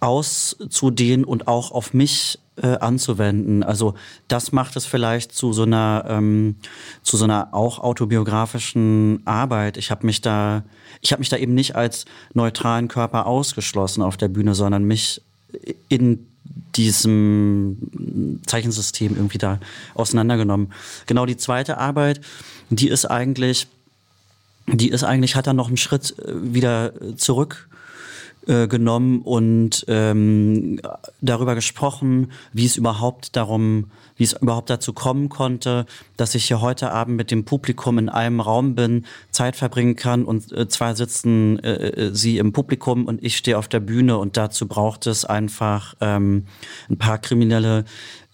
auszudehnen und auch auf mich äh, anzuwenden. Also das macht es vielleicht zu so einer ähm, zu so einer auch autobiografischen Arbeit. Ich habe mich da ich habe mich da eben nicht als neutralen Körper ausgeschlossen auf der Bühne, sondern mich in diesem Zeichensystem irgendwie da auseinandergenommen. Genau die zweite Arbeit, die ist eigentlich die ist eigentlich, hat dann noch einen Schritt äh, wieder zurück äh, genommen und ähm, darüber gesprochen, wie es überhaupt darum, wie es überhaupt dazu kommen konnte, dass ich hier heute Abend mit dem Publikum in einem Raum bin, Zeit verbringen kann und äh, zwar sitzen äh, äh, sie im Publikum und ich stehe auf der Bühne und dazu braucht es einfach ähm, ein paar kriminelle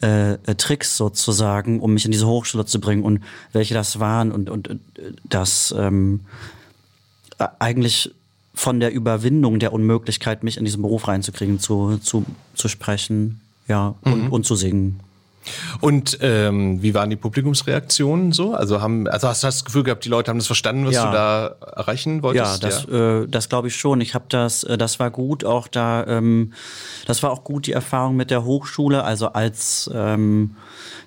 äh, äh, Tricks sozusagen, um mich in diese Hochschule zu bringen und welche das waren und, und äh, das ähm, äh, eigentlich von der Überwindung der Unmöglichkeit, mich in diesen Beruf reinzukriegen, zu, zu, zu sprechen, ja, und, und zu singen. Und ähm, wie waren die Publikumsreaktionen so? Also haben, also hast du das Gefühl gehabt, die Leute haben das verstanden, was Ja. du da erreichen Ja, wolltest? das, Äh, das glaube ich schon. Ich habe das, äh, das war gut, auch da, ähm, das war auch gut die Erfahrung mit der Hochschule, also als ähm,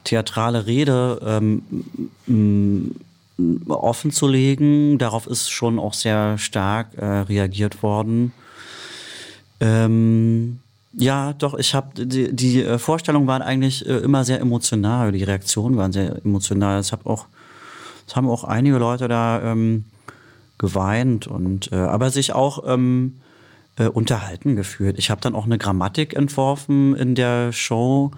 theatrale Rede ähm, offen zu legen. Darauf ist schon auch sehr stark äh, reagiert worden. Ähm, ja, doch, ich habe die, die äh, Vorstellungen waren eigentlich äh, immer sehr emotional, die Reaktionen waren sehr emotional. Es hab haben auch einige Leute da ähm, geweint und äh, aber sich auch ähm, äh, unterhalten gefühlt. Ich habe dann auch eine Grammatik entworfen in der Show.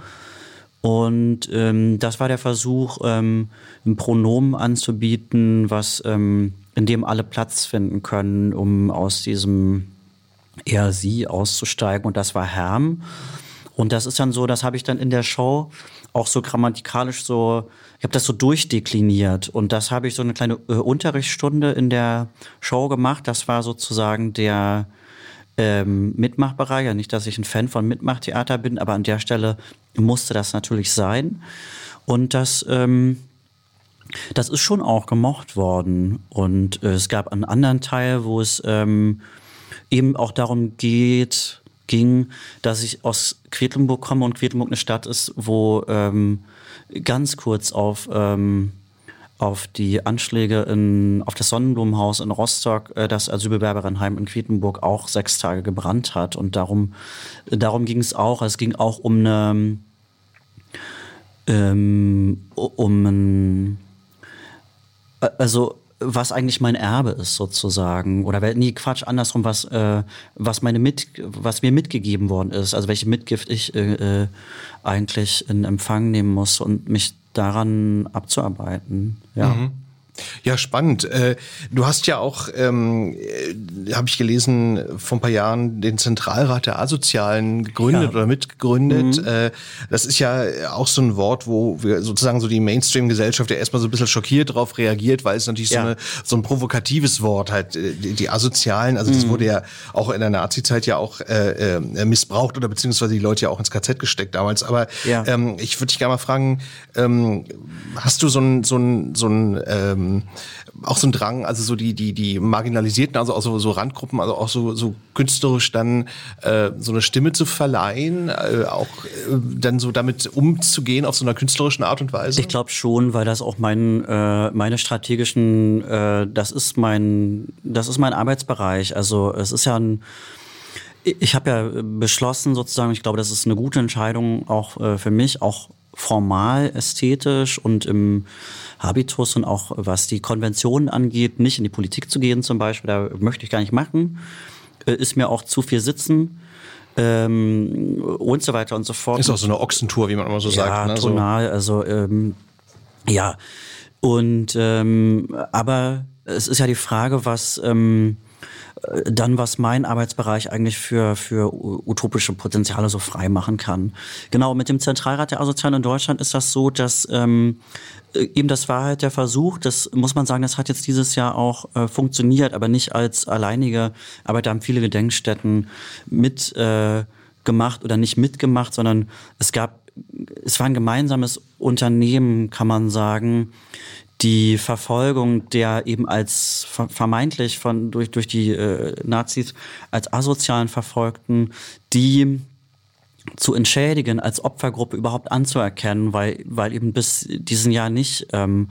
Und ähm, das war der Versuch, ähm, ein Pronomen anzubieten, was ähm, in dem alle Platz finden können, um aus diesem er sie auszusteigen. Und das war Herm. Und das ist dann so, das habe ich dann in der Show auch so grammatikalisch so, ich habe das so durchdekliniert. Und das habe ich so eine kleine äh, Unterrichtsstunde in der Show gemacht. Das war sozusagen der ähm, Mitmachbereich. Ja, nicht, dass ich ein Fan von Mitmachtheater bin, aber an der Stelle musste das natürlich sein. Und das, ähm, das ist schon auch gemocht worden. Und äh, es gab einen anderen Teil, wo es ähm, eben auch darum geht, ging, dass ich aus Quedlinburg komme und Quedlinburg eine Stadt ist, wo ähm, ganz kurz auf ähm, auf die Anschläge in, auf das Sonnenblumenhaus in Rostock, äh, das Asylbewerberinnenheim in Quedlinburg auch sechs Tage gebrannt hat. Und darum, darum ging es auch. Es ging auch um eine, ähm, um ein, also was eigentlich mein Erbe ist sozusagen oder nee Quatsch andersrum was äh, was meine mit was mir mitgegeben worden ist also welche Mitgift ich äh, äh eigentlich in Empfang nehmen muss und mich daran abzuarbeiten. Ja. Mhm. Ja, spannend. Äh, du hast ja auch, ähm, äh, habe ich gelesen, vor ein paar Jahren den Zentralrat der Asozialen gegründet ja. oder mitgegründet. Mhm. Äh, das ist ja auch so ein Wort, wo wir sozusagen so die Mainstream-Gesellschaft ja erstmal so ein bisschen schockiert darauf reagiert, weil es natürlich ja. so, eine, so ein provokatives Wort halt, die, die Asozialen, also das mhm. wurde ja auch in der Nazi-Zeit ja auch äh, missbraucht oder beziehungsweise die Leute ja auch ins KZ gesteckt damals. Aber ja. ähm, ich würde dich gerne mal fragen, ähm, hast du so ein, so ein, so ein ähm, ähm, auch so ein Drang, also so die, die, die Marginalisierten, also auch so, so Randgruppen, also auch so, so künstlerisch dann äh, so eine Stimme zu verleihen, äh, auch äh, dann so damit umzugehen auf so einer künstlerischen Art und Weise? Ich glaube schon, weil das auch mein, äh, meine strategischen, äh, das ist mein, das ist mein Arbeitsbereich. Also es ist ja ein ich habe ja beschlossen, sozusagen, ich glaube, das ist eine gute Entscheidung auch äh, für mich, auch formal, ästhetisch und im Habitus und auch was die Konventionen angeht, nicht in die Politik zu gehen zum Beispiel, da möchte ich gar nicht machen, äh, ist mir auch zu viel Sitzen. Ähm, und so weiter und so fort. Ist auch so eine Ochsentour, wie man immer so ja, sagt. Ne? tonal, also ähm, ja. Und ähm, aber es ist ja die Frage, was ähm, dann, was mein Arbeitsbereich eigentlich für, für utopische Potenziale so frei machen kann. Genau, mit dem Zentralrat der Asozialen in Deutschland ist das so, dass ähm, eben das war halt der Versuch, das muss man sagen, das hat jetzt dieses Jahr auch äh, funktioniert, aber nicht als alleinige, aber da haben viele Gedenkstätten mit äh, gemacht oder nicht mitgemacht, sondern es gab, es war ein gemeinsames Unternehmen, kann man sagen, die Verfolgung der eben als vermeintlich von durch durch die äh, Nazis als asozialen Verfolgten, die zu entschädigen, als Opfergruppe überhaupt anzuerkennen, weil, weil eben bis diesen Jahr nicht ähm,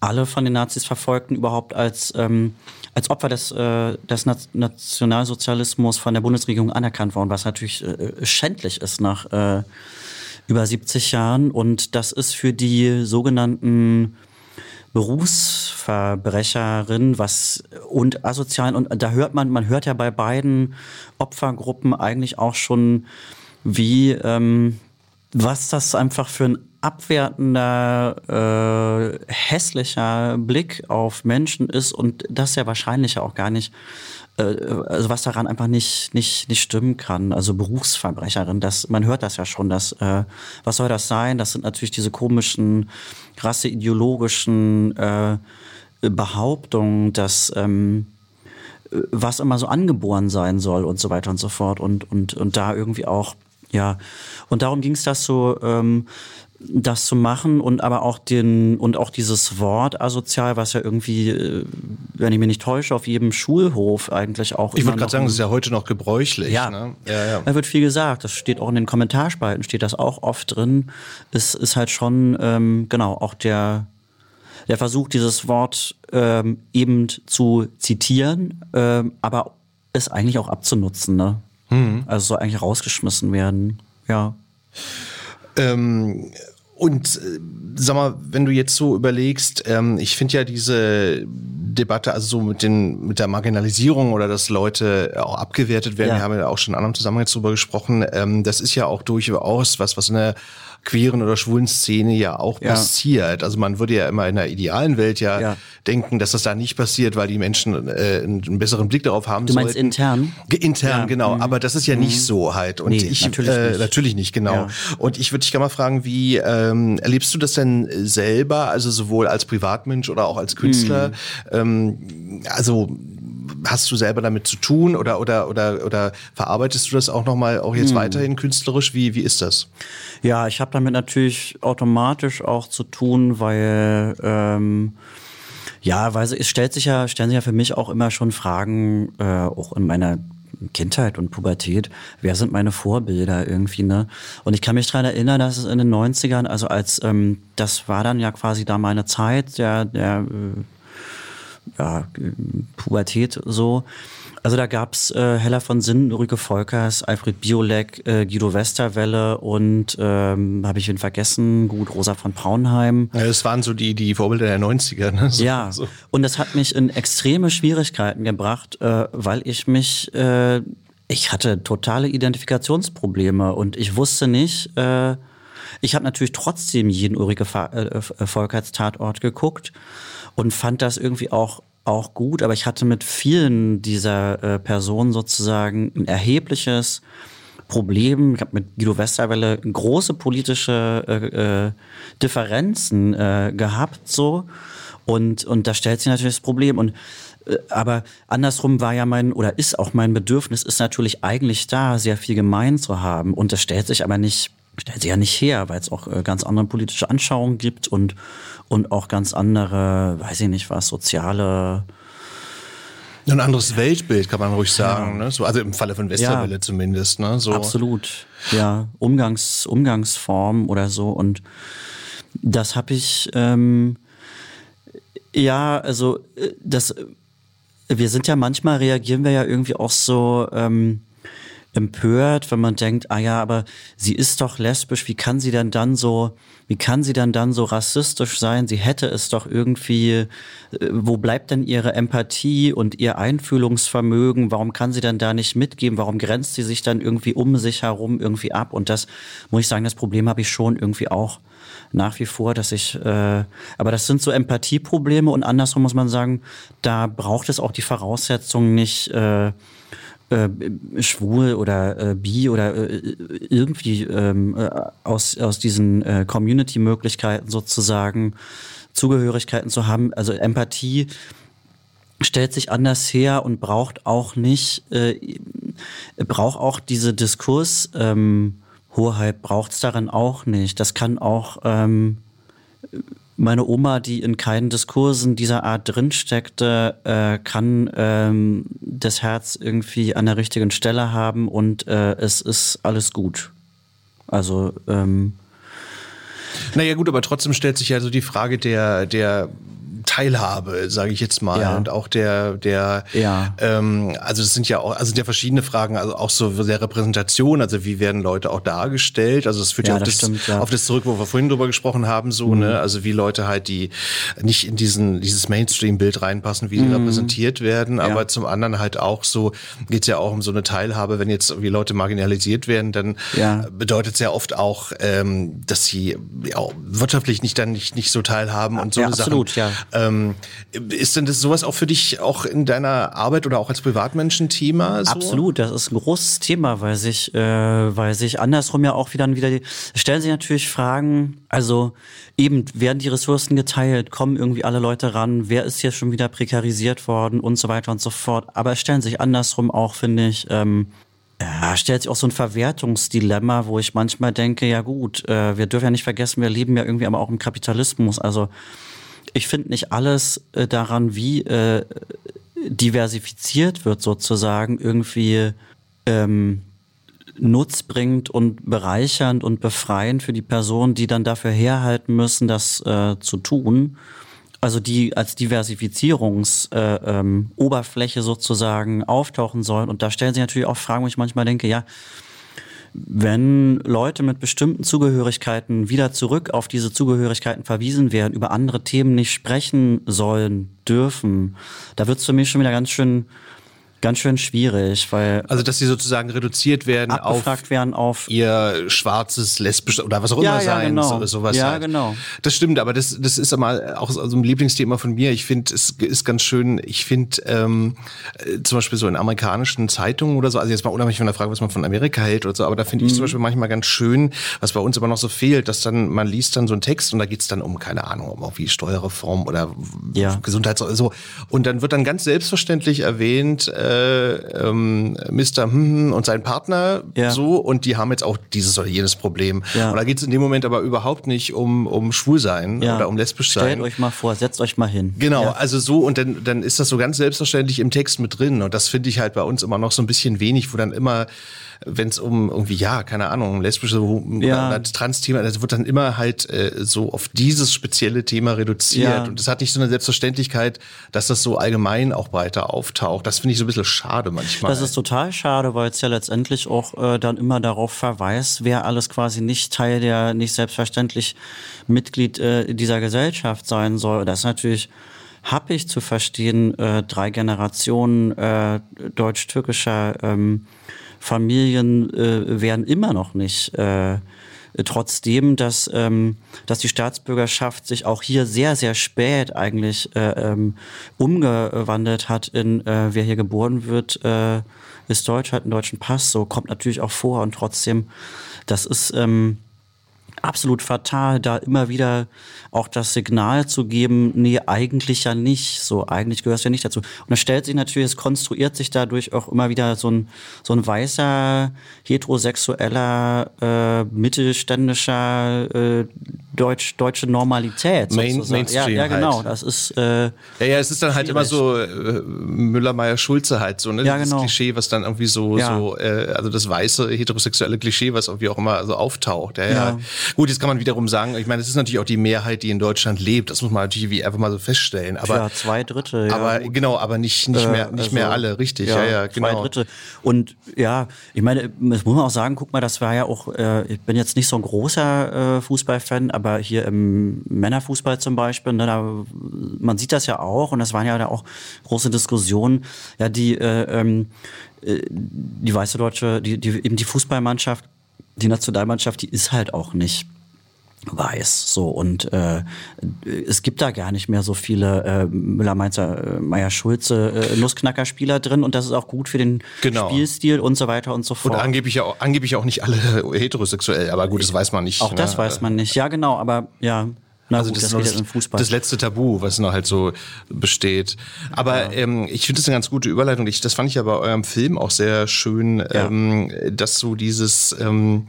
alle von den Nazis Verfolgten überhaupt als, ähm, als Opfer des, äh, des Nationalsozialismus von der Bundesregierung anerkannt worden, was natürlich äh, schändlich ist nach äh, über 70 Jahren. Und das ist für die sogenannten Berufsverbrecherin, was und asozialen und da hört man, man hört ja bei beiden Opfergruppen eigentlich auch schon, wie ähm, was das einfach für ein abwertender, äh, hässlicher Blick auf Menschen ist und das ja wahrscheinlich auch gar nicht also was daran einfach nicht, nicht, nicht stimmen kann. Also Berufsverbrecherin, das, man hört das ja schon, dass, äh, was soll das sein? Das sind natürlich diese komischen, rasseideologischen äh, Behauptungen, dass ähm, was immer so angeboren sein soll und so weiter und so fort und, und, und da irgendwie auch, ja, und darum ging es das so, ähm, das zu machen und aber auch den und auch dieses Wort asozial, was ja irgendwie, äh, wenn ich mich nicht täusche, auf jedem Schulhof eigentlich auch. Ich würde gerade sagen, das ist ja heute noch gebräuchlich. Ja. Ne? ja, ja. Da wird viel gesagt. Das steht auch in den Kommentarspalten, steht das auch oft drin. Es ist halt schon ähm, genau auch der der Versuch, dieses Wort ähm, eben zu zitieren, ähm, aber es eigentlich auch abzunutzen. Ne? Mhm. Also soll eigentlich rausgeschmissen werden. Ja. Ähm, und äh, sag mal, wenn du jetzt so überlegst, ähm, ich finde ja diese Debatte, also so mit den mit der Marginalisierung oder dass Leute auch abgewertet werden. Ja. Wir haben ja auch schon in anderem Zusammenhang jetzt drüber gesprochen. Ähm, das ist ja auch durchaus was, was in der queeren oder schwulen Szene ja auch Ja. passiert. Also man würde ja immer in der idealen Welt ja, Ja. denken, dass das da nicht passiert, weil die Menschen äh, einen, besseren Blick darauf haben Du meinst sollten. intern? Ge- Intern, Ja. genau. Mhm. Aber das ist ja nicht so halt. Und Nee, ich natürlich äh, nicht. natürlich nicht, genau. Ja. Und ich würde dich gerne mal fragen, wie ähm, erlebst du das denn selber, also sowohl als Privatmensch oder auch als Künstler? Mhm. Ähm, also hast du selber damit zu tun oder oder oder oder verarbeitest du das auch noch mal auch jetzt weiterhin künstlerisch? Wie wie ist das? Ja, ich habe damit natürlich automatisch auch zu tun, weil ähm, ja, weil es stellt sich ja, stellen sich ja für mich auch immer schon Fragen, äh, auch in meiner Kindheit und Pubertät, wer sind meine Vorbilder irgendwie, ne? Und ich kann mich dran erinnern, dass es in den 90ern, also als, ähm, das war dann ja quasi da meine Zeit, der, der äh, ja, Pubertät so. Also da gab's äh, Hella von Sinn, Ulrike Volkers, Alfred Biolek, äh, Guido Westerwelle und ähm, habe ich wen vergessen, gut, Rosa von Braunheim. Ja, das waren so die die Vorbilder der 90er, ne? So, Ja, So. und das hat mich in extreme Schwierigkeiten gebracht, äh, weil ich mich, äh, ich hatte totale Identifikationsprobleme und ich wusste nicht, äh, ich habe natürlich trotzdem jeden Ulrike äh, äh, Volkerts Tatort geguckt und fand das irgendwie auch auch gut, aber ich hatte mit vielen dieser äh, Personen sozusagen ein erhebliches Problem. Ich habe mit Guido Westerwelle große politische äh, äh, Differenzen äh, gehabt, so. Und, und da stellt sich natürlich das Problem. Und aber andersrum war ja mein oder ist auch mein Bedürfnis, ist natürlich eigentlich da, sehr viel gemein zu haben. Und das stellt sich aber nicht, stellt sich ja nicht her, weil es auch äh, ganz andere politische Anschauungen gibt und, und auch ganz andere, weiß ich nicht was, soziale Ein anderes Weltbild kann man ruhig sagen, ne? So also im Falle von Westerwelle Ja. zumindest, ne? So Absolut. Ja, Umgangs, Umgangsform oder so. Und das habe ich, ähm, ja, also äh, das, äh, wir sind ja manchmal reagieren wir ja irgendwie auch so ähm, empört, wenn man denkt, ah ja, aber sie ist doch lesbisch, wie kann sie denn dann so, wie kann sie denn dann so rassistisch sein? Sie hätte es doch irgendwie, äh, wo bleibt denn ihre Empathie und ihr Einfühlungsvermögen? Warum kann sie denn da nicht mitgeben? Warum grenzt sie sich dann irgendwie um sich herum irgendwie ab? Und das muss ich sagen, das Problem habe ich schon irgendwie auch nach wie vor, dass ich, äh, aber das sind so Empathieprobleme und andersrum muss man sagen, da braucht es auch die Voraussetzungen nicht, äh, äh, schwul oder äh, bi oder äh, irgendwie ähm, äh, aus, aus diesen äh, Community-Möglichkeiten sozusagen Zugehörigkeiten zu haben. Also Empathie stellt sich anders her und braucht auch nicht, äh, braucht auch diese Diskurs, ähm, Hoheit braucht es darin auch nicht. Das kann auch ähm, meine Oma, die in keinen Diskursen dieser Art drinsteckte, äh, kann ähm, das Herz irgendwie an der richtigen Stelle haben und äh, es ist alles gut. Also ähm, Naja gut, aber trotzdem stellt sich ja so die Frage der, der Teilhabe, sage ich jetzt mal, Ja. und auch der, der, Ja. ähm, also es sind ja auch, also sind ja verschiedene Fragen, also auch so der Repräsentation, also wie werden Leute auch dargestellt, also es führt ja, Ja, auf, das das, stimmt, ja. Mhm. auf das zurück, wo wir vorhin drüber gesprochen haben, so, ne, also wie Leute halt, die nicht in diesen, dieses Mainstream-Bild reinpassen, wie sie repräsentiert werden, aber zum anderen halt auch so, geht's ja auch um so eine Teilhabe, wenn jetzt irgendwie Leute marginalisiert werden, dann Ja. bedeutet sehr oft auch, ähm, dass sie ja, wirtschaftlich nicht dann nicht, nicht so teilhaben und so Ja, absolut, Sachen. ja. Ähm, ist denn das sowas auch für dich auch in deiner Arbeit oder auch als Privatmensch ein Thema? So? Absolut, das ist ein großes Thema, weil sich, äh, weil sich andersrum ja auch wieder wieder stellen sich natürlich Fragen. Also eben werden die Ressourcen geteilt, kommen irgendwie alle Leute ran, wer ist hier schon wieder prekarisiert worden und so weiter und so fort. Aber es stellen sich andersrum auch, finde ich. Ähm, ja, stellt sich auch so ein Verwertungsdilemma, wo ich manchmal denke, ja gut, äh, wir dürfen ja nicht vergessen, wir leben ja irgendwie aber auch im Kapitalismus. Also ich finde nicht alles äh, daran, wie äh, diversifiziert wird sozusagen, irgendwie ähm, nutzbringend und bereichernd und befreiend für die Personen, die dann dafür herhalten müssen, das äh, zu tun. Also die als Diversifizierungsoberfläche äh, ähm, sozusagen auftauchen sollen. Und da stellen sich natürlich auch Fragen, wo ich manchmal denke, ja, wenn Leute mit bestimmten Zugehörigkeiten wieder zurück auf diese Zugehörigkeiten verwiesen werden, über andere Themen nicht sprechen sollen, dürfen, da wird es für mich schon wieder ganz schön ganz schön schwierig, weil also dass sie sozusagen reduziert werden auf, werden auf ihr schwarzes lesbisches oder was auch ja, immer ja, sein, genau. so, sowas. Ja, halt. genau. Das stimmt, aber das das ist einmal auch so ein Lieblingsthema von mir. Ich finde, es ist ganz schön. Ich finde ähm, äh, zum Beispiel so in amerikanischen Zeitungen oder so, also jetzt mal unabhängig von der Frage, was man von Amerika hält oder so, aber da finde ich zum Mhm. Beispiel manchmal ganz schön, was bei uns aber noch so fehlt, dass dann man liest dann so einen Text und da geht's dann um keine Ahnung, um irgendwie Steuerreform oder Ja. Gesundheits so und dann wird dann ganz selbstverständlich erwähnt. Äh, ähm, Mr. Hm und sein Partner Ja. so und die haben jetzt auch dieses oder jenes Problem. Ja. Und da geht es in dem Moment aber überhaupt nicht um, um Schwulsein ja, oder um lesbisch Stellt sein. euch mal vor, setzt euch mal hin. Genau, also so und dann, dann ist das so ganz selbstverständlich im Text mit drin und das finde ich halt bei uns immer noch so ein bisschen wenig, wo dann immer wenn es um irgendwie, ja, keine Ahnung, lesbische Ja. Trans-Thema, das wird dann immer halt äh, so auf dieses spezielle Thema reduziert. Ja. Und das hat nicht so eine Selbstverständlichkeit, dass das so allgemein auch breiter auftaucht. Das finde ich so ein bisschen schade manchmal. Das ist total schade, weil es ja letztendlich auch äh, dann immer darauf verweist, wer alles quasi nicht Teil der, nicht selbstverständlich Mitglied äh, dieser Gesellschaft sein soll. Das ist natürlich happig zu verstehen, äh, drei Generationen äh, deutsch-türkischer ähm, Familien äh, werden immer noch nicht äh, trotzdem, dass, ähm, dass die Staatsbürgerschaft sich auch hier sehr, sehr spät eigentlich äh, ähm, umgewandelt hat in äh, wer hier geboren wird, äh, ist Deutsch, hat einen deutschen Pass, so kommt natürlich auch vor. Und trotzdem, das ist ähm, absolut fatal, da immer wieder auch das Signal zu geben, nee, eigentlich ja nicht, so, eigentlich gehört es ja nicht dazu. Und da stellt sich natürlich, es konstruiert sich dadurch auch immer wieder so ein, so ein weißer, heterosexueller, äh, mittelständischer, äh, deutsch, deutsche Normalität. Main- sozusagen. ja, Mainstream ja, genau, halt. das ist, äh, Ja, ja, es ist dann halt immer Schwierig. so äh, Müller-Meyer-Schulze halt so, ne? Ja, genau. Klischee, was dann irgendwie so, Ja. so äh, also das weiße heterosexuelle Klischee, was irgendwie auch immer so auftaucht. Ja. Ja. Gut, jetzt kann man wiederum sagen, ich meine, es ist natürlich auch die Mehrheit, die in Deutschland lebt. Das muss man natürlich wie einfach mal so feststellen. Aber, ja, zwei Drittel. Ja, aber genau, aber nicht, nicht Äh, mehr, nicht also, mehr alle, richtig. Ja, ja, genau. Zwei Drittel. Und ja, ich meine, das muss man auch sagen, guck mal, das war ja auch, äh, ich bin jetzt nicht so ein großer äh, Fußballfan, aber hier im Männerfußball zum Beispiel, ne, da, man sieht das ja auch und das waren ja da auch große Diskussionen, ja, die, äh, ähm, äh, die weiße deutsche, die, die, eben die Fußballmannschaft, die Nationalmannschaft, die ist halt auch nicht weiß. So und äh, es gibt da gar nicht mehr so viele äh, Müller, Mainzer, äh, Meier, Schulze, äh, Nussknacker-Spieler drin und das ist auch gut für den Genau. Spielstil und so weiter und so Und fort. angeblich ja auch, angeblich auch nicht alle heterosexuell, aber gut, das weiß man nicht. auch das ne? weiß man nicht. Ja, genau, aber ja. Na Also gut, das das, das, das letzte Tabu, was noch halt so besteht. Aber ähm, ich finde das eine ganz gute Überleitung. Ich, das fand ich ja bei eurem Film auch sehr schön, Ja. ähm, dass so dieses ähm,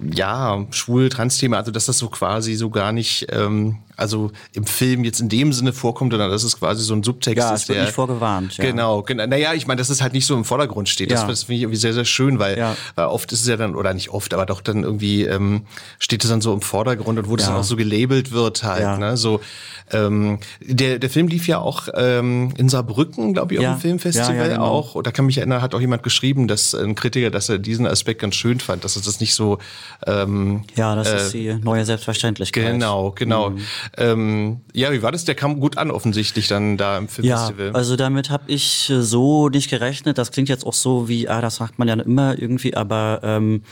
ja, schwul, Trans-Thema, also dass das so quasi so gar nicht, ähm, also im Film jetzt in dem Sinne vorkommt, sondern dass es quasi so ein Subtext Ja, ist, es wird der nicht vorgewarnt, ja. Genau, genau. Naja, ich meine, dass es halt nicht so im Vordergrund steht. Das, Ja. das finde ich irgendwie sehr, sehr schön, weil, Ja. weil oft ist es ja dann, oder nicht oft, aber doch dann irgendwie ähm, steht es dann so im Vordergrund und wo das dann auch so gelabelt wird halt. Ne? So, ähm, der, der Film lief ja auch ähm, in Saarbrücken, glaube ich, auf dem Filmfestival genau. auch. Und da kann mich erinnern, hat auch jemand geschrieben, dass ein Kritiker, dass er diesen Aspekt ganz schön fand, dass es das nicht so ähm, ja, das äh, ist die neue Selbstverständlichkeit. Genau, genau. Mhm. Ähm, ja, wie war das? Der kam gut an offensichtlich dann da im Ja, Filmfestival. also damit habe ich äh, so nicht gerechnet. Das klingt jetzt auch so wie, ah, das sagt man ja immer irgendwie, aber ähm,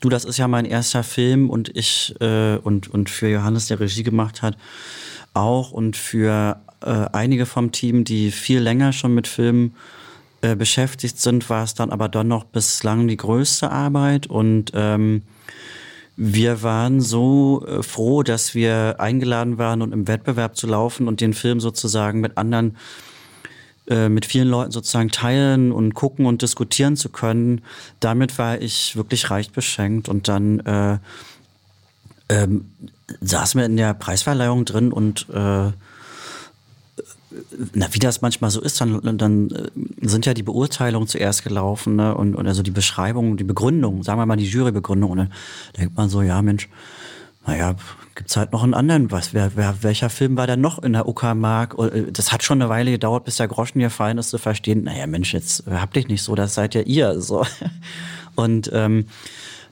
du, das ist ja mein erster Film und ich äh, und, und für Johannes, der Regie gemacht hat, auch und für äh, einige vom Team, die viel länger schon mit Filmen äh, beschäftigt sind, war es dann aber dann noch bislang die größte Arbeit und ähm, wir waren so äh, froh, dass wir eingeladen waren und im Wettbewerb zu laufen und den Film sozusagen mit anderen, äh, mit vielen Leuten sozusagen teilen und gucken und diskutieren zu können. Damit war ich wirklich reich beschenkt und dann äh, ähm, saßen wir in der Preisverleihung drin und äh, na, wie das manchmal so ist, dann, dann äh, sind ja die Beurteilungen zuerst gelaufen ne? und, und also die Beschreibung, die Begründung, sagen wir mal die Jurybegründung. Und dann denkt man so, ja Mensch, naja, gibt's halt noch einen anderen. Was, wer, wer, welcher Film war denn noch in der Uckermark? Äh, Das hat schon eine Weile gedauert, bis der Groschen gefallen ist, zu verstehen, naja Mensch, jetzt habt dich nicht so, das seid ja ihr. So. Und ähm,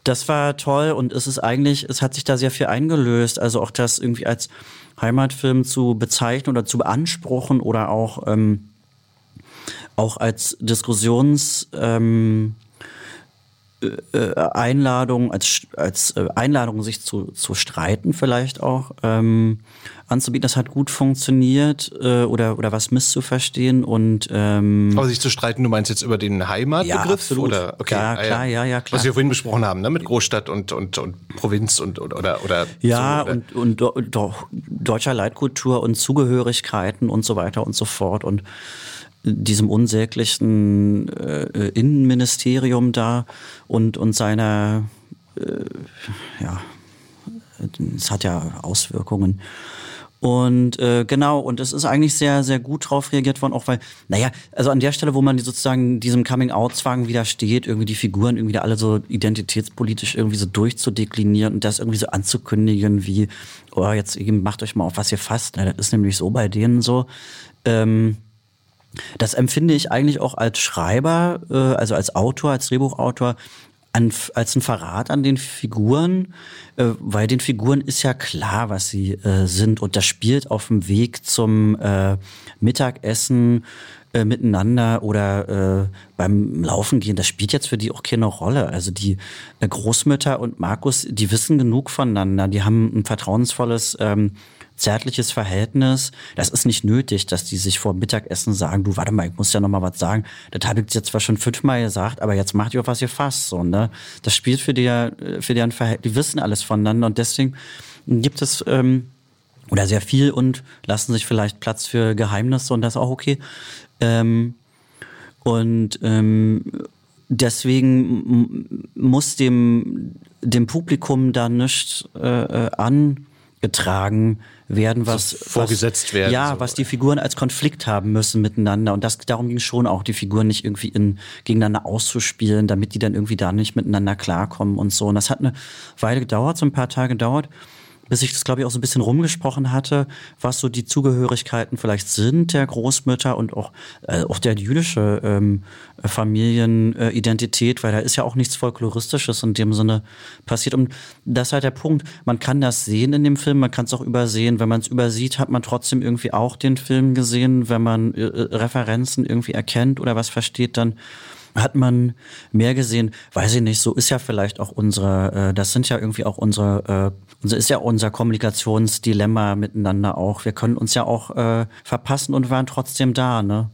das war toll und es ist eigentlich, es hat sich da sehr viel eingelöst. Also auch das irgendwie als Heimatfilm zu bezeichnen oder zu beanspruchen oder auch, ähm, auch als Diskussions, ähm, äh, Einladung, als, als äh, Einladung, sich zu, zu streiten vielleicht auch ähm, anzubieten. Das hat gut funktioniert äh, oder, oder was misszuverstehen und ähm, Aber sich zu streiten, du meinst jetzt über den Heimatbegriff? Ja, absolut. Oder? Okay, Ja, klar, ja, ja, klar. Was wir vorhin besprochen haben, ne? mit Großstadt und, und, und Provinz und oder oder Ja, so, oder? und, und do, do, deutscher Leitkultur und Zugehörigkeiten und so weiter und so fort und diesem unsäglichen äh, Innenministerium da und, und seiner, äh, ja, es hat ja Auswirkungen. Und äh, genau, und es ist eigentlich sehr, sehr gut drauf reagiert worden, auch weil, naja, also an der Stelle, wo man sozusagen diesem Coming-out-Zwang widersteht, irgendwie die Figuren irgendwie da alle so identitätspolitisch irgendwie so durchzudeklinieren und das irgendwie so anzukündigen, wie, oh, jetzt macht euch mal auf, was ihr fasst. Ne? Das ist nämlich so bei denen so. Ähm, das empfinde ich eigentlich auch als Schreiber, äh, also als Autor, als Drehbuchautor, an, als ein Verrat an den Figuren, äh, weil den Figuren ist ja klar, was sie äh, sind. Und das spielt auf dem Weg zum äh, Mittagessen äh, miteinander oder äh, beim Laufen gehen, das spielt jetzt für die auch keine Rolle. Also die äh, Großmütter und Markus, die wissen genug voneinander, die haben ein vertrauensvolles ähm, zärtliches Verhältnis. Das ist nicht nötig, dass die sich vor Mittagessen sagen, du, warte mal, ich muss ja noch mal was sagen. Das habe ich jetzt zwar schon fünfmal gesagt, aber jetzt macht ihr auf was ihr fasst. So, ne? Das spielt für die, für deren Verhältnis, die wissen alles voneinander und deswegen gibt es ähm, oder sehr viel und lassen sich vielleicht Platz für Geheimnisse und das ist auch okay. Ähm, und ähm, deswegen muss dem, dem Publikum da nicht äh, äh, angetragen werden, was vorgesetzt was, werden, Ja, so. was die Figuren als Konflikt haben müssen miteinander. Und das darum ging schon auch, die Figuren nicht irgendwie in, gegeneinander auszuspielen, damit die dann irgendwie da nicht miteinander klarkommen und so. Und das hat eine Weile gedauert, so ein paar Tage gedauert bis ich das, glaube ich, auch so ein bisschen rumgesprochen hatte, was so die Zugehörigkeiten vielleicht sind der Großmütter und auch, äh, auch der jüdische ähm, Familienidentität, weil da ist ja auch nichts Folkloristisches in dem Sinne passiert. Und das ist halt der Punkt. Man kann das sehen in dem Film, man kann es auch übersehen. Wenn man es übersieht, hat man trotzdem irgendwie auch den Film gesehen. Wenn man äh, äh, Referenzen irgendwie erkennt oder was versteht, dann hat man mehr gesehen, weiß ich nicht, so ist ja vielleicht auch unsere, äh, das sind ja irgendwie auch unsere, äh, ist ja unser Kommunikationsdilemma miteinander auch. Wir können uns ja auch äh, verpassen und waren trotzdem da, ne?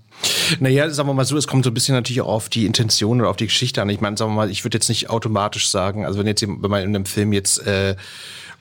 Naja, sagen wir mal so, es kommt so ein bisschen natürlich auch auf die Intention oder auf die Geschichte an. Ich meine, sagen wir mal, ich würde jetzt nicht automatisch sagen, also wenn jetzt wenn man in einem Film jetzt äh,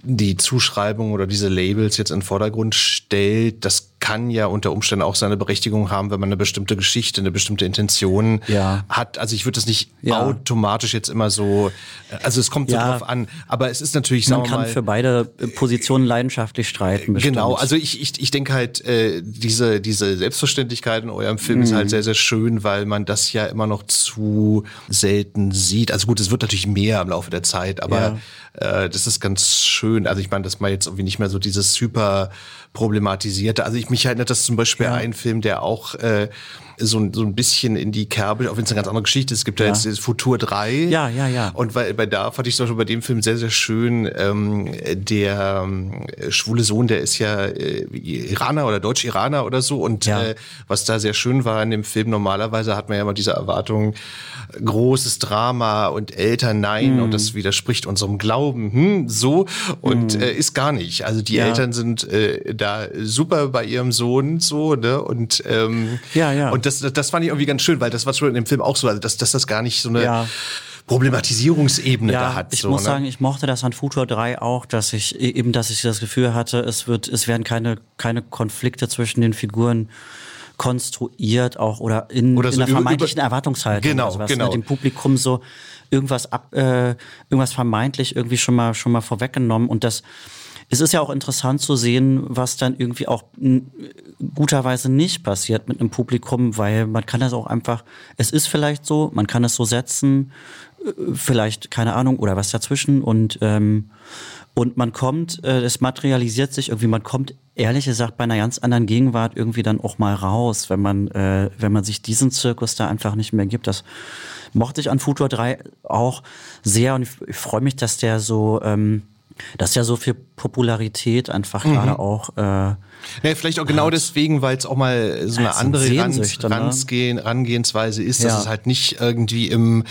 die Zuschreibung oder diese Labels jetzt in den Vordergrund stellt, das kann ja unter Umständen auch seine Berechtigung haben, wenn man eine bestimmte Geschichte, eine bestimmte Intention Ja. hat. Also ich würde das nicht Ja. automatisch jetzt immer so, äh, also es kommt so Ja. drauf an, aber es ist natürlich, Man kann mal, für beide äh, Positionen leidenschaftlich streiten. Bestimmt. Genau, also ich, ich, ich denke halt, äh, diese, diese Selbstverständlichkeit in eurem Film ist Mhm. halt sehr, sehr schön, weil man das ja immer noch zu selten sieht. Also gut, es wird natürlich mehr im Laufe der Zeit, aber äh, das ist ganz schön. Also ich meine, dass man jetzt irgendwie nicht mehr so dieses hyper problematisierte. Also ich mich erinnert das zum Beispiel ein Film, der auch äh, so, so ein bisschen in die Kerbe, auch wenn es eine ganz andere Geschichte ist. Es gibt ja, Ja. jetzt Futur 3. Ja, ja, ja. Und weil, bei da fand ich zum Beispiel bei dem Film sehr, sehr schön, ähm, der ähm, schwule Sohn, der ist ja äh, Iraner oder Deutsch-Iraner oder so. Und Ja. äh, was da sehr schön war in dem Film, normalerweise hat man ja immer diese Erwartung, großes Drama und Eltern nein Mhm. und das widerspricht unserem Glauben, hm, so und äh, ist gar nicht. Also die Mhm. Ja. Eltern sind äh, da super bei ihrem Sohn so, ne? Und ähm, Ja, ja. Und das, das fand ich irgendwie ganz schön, weil das war schon in dem Film auch so, also dass, dass das gar nicht so eine Ja. Problematisierungsebene ja, da hat. ich so, muss ne? sagen, ich mochte das an Futur 3 auch, dass ich e- eben, dass ich das Gefühl hatte, es wird, es werden keine, keine Konflikte zwischen den Figuren konstruiert auch oder in, Oder in so der über- vermeintlichen über- Erwartungshaltung. Genau, sowas, genau. Ne, dem Publikum so irgendwas ab, äh, irgendwas vermeintlich irgendwie schon mal, schon mal vorweggenommen und das, es ist ja auch interessant zu sehen, was dann irgendwie auch guterweise nicht passiert mit einem Publikum, weil man kann das auch einfach, es ist vielleicht so, man kann es so setzen, vielleicht, keine Ahnung, oder was dazwischen und ähm, und man kommt, äh, es materialisiert sich irgendwie, man kommt ehrlich gesagt bei einer ganz anderen Gegenwart irgendwie dann auch mal raus, wenn man, äh, wenn man sich diesen Zirkus da einfach nicht mehr gibt. Das mochte ich an Futur 3 auch sehr und ich, ich freue mich, dass der so, ähm, dass ja so viel Popularität einfach mhm. gerade auch äh, ja, vielleicht auch genau deswegen, weil es auch mal so eine ja, andere Rans, ne? Rangehensweise ist, dass ja. es halt nicht irgendwie im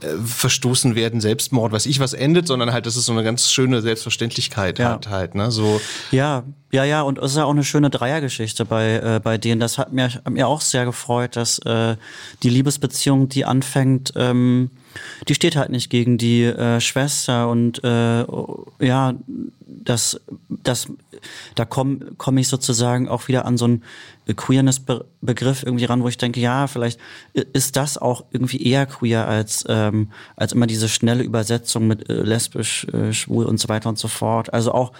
äh, Verstoßen werden, Selbstmord, was ich was endet, sondern halt, dass es so eine ganz schöne Selbstverständlichkeit ja. hat halt, ne? So. Ja, ja, ja, und es ist ja auch eine schöne Dreiergeschichte bei, äh, bei denen. Das hat mir, hat mir auch sehr gefreut, dass äh, die Liebesbeziehung, die anfängt, ähm, die steht halt nicht gegen die äh, Schwester und äh, ja, das, das, da komme komm ich sozusagen auch wieder an so einen Queerness-Begriff irgendwie ran, wo ich denke, ja, vielleicht ist das auch irgendwie eher queer als, ähm, als immer diese schnelle Übersetzung mit äh, lesbisch, äh, schwul und so weiter und so fort. Also auch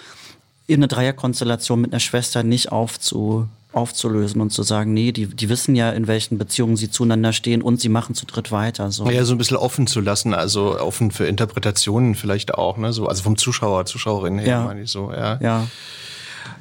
in eine Dreierkonstellation mit einer Schwester nicht aufzu, aufzulösen und zu sagen, nee, die, die wissen ja, in welchen Beziehungen sie zueinander stehen und sie machen zu dritt weiter. So. Ja, so ein bisschen offen zu lassen, also offen für Interpretationen vielleicht auch, ne? So, also vom Zuschauer, Zuschauerin her, ja. meine ich so, ja. Ja.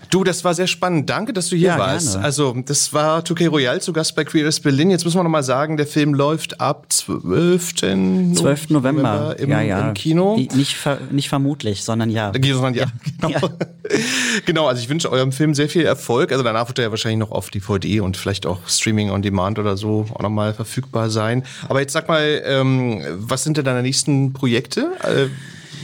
Du, das war sehr spannend. Danke, dass du hier ja, warst. Gerne. Also, das war Touquet Royal zu Gast bei Queers Berlin. Jetzt muss man noch mal sagen, der Film läuft ab 12. 12. November, November im, ja, ja. im Kino. Nicht, ver nicht vermutlich, sondern ja. Sondern ja, genau. genau, also ich wünsche eurem Film sehr viel Erfolg. Also danach wird er ja wahrscheinlich noch auf DVD und vielleicht auch Streaming on Demand oder so auch nochmal verfügbar sein. Aber jetzt sag mal, ähm, was sind denn deine nächsten Projekte? Äh,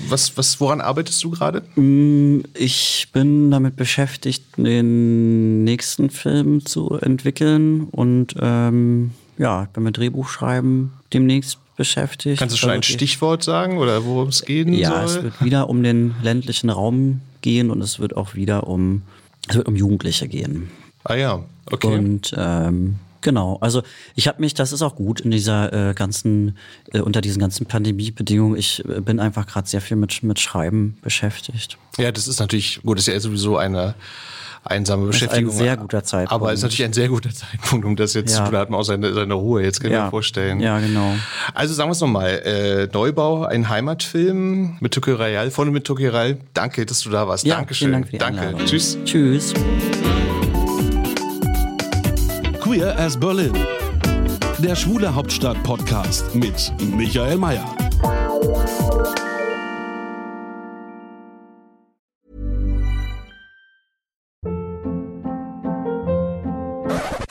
was, was, woran arbeitest du gerade? Mm, ich bin damit beschäftigt, den nächsten Film zu entwickeln und ähm, ja, ich bin mit Drehbuchschreiben demnächst beschäftigt. Kannst du schon ein Stichwort sagen oder worum es gehen ja, soll? Ja, es wird wieder um den ländlichen Raum gehen und es wird auch wieder um, es wird um Jugendliche gehen. Ah ja, okay. Und ähm, Genau, also ich habe mich, das ist auch gut in dieser äh, ganzen, äh, unter diesen ganzen Pandemiebedingungen, ich äh, bin einfach gerade sehr viel mit, mit Schreiben beschäftigt. Ja, das ist natürlich, gut, das ist ja sowieso eine einsame Beschäftigung. Das ist ein sehr guter Zeitpunkt. Aber es ist natürlich ein sehr guter Zeitpunkt, um das jetzt ja. zu tun. Da hat man auch seine, seine Ruhe, jetzt kann ich ja. mir vorstellen. Ja, genau. Also sagen wir es nochmal, äh, Neubau, ein Heimatfilm mit Tuke Real, vorne mit Tuke Real. Danke, dass du da warst. Ja, Dankeschön. Dank Danke. Einladung. Tschüss. Tschüss. Queer as Berlin. Der Schwule Hauptstadt Podcast mit Michael Mayer.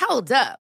Hold up.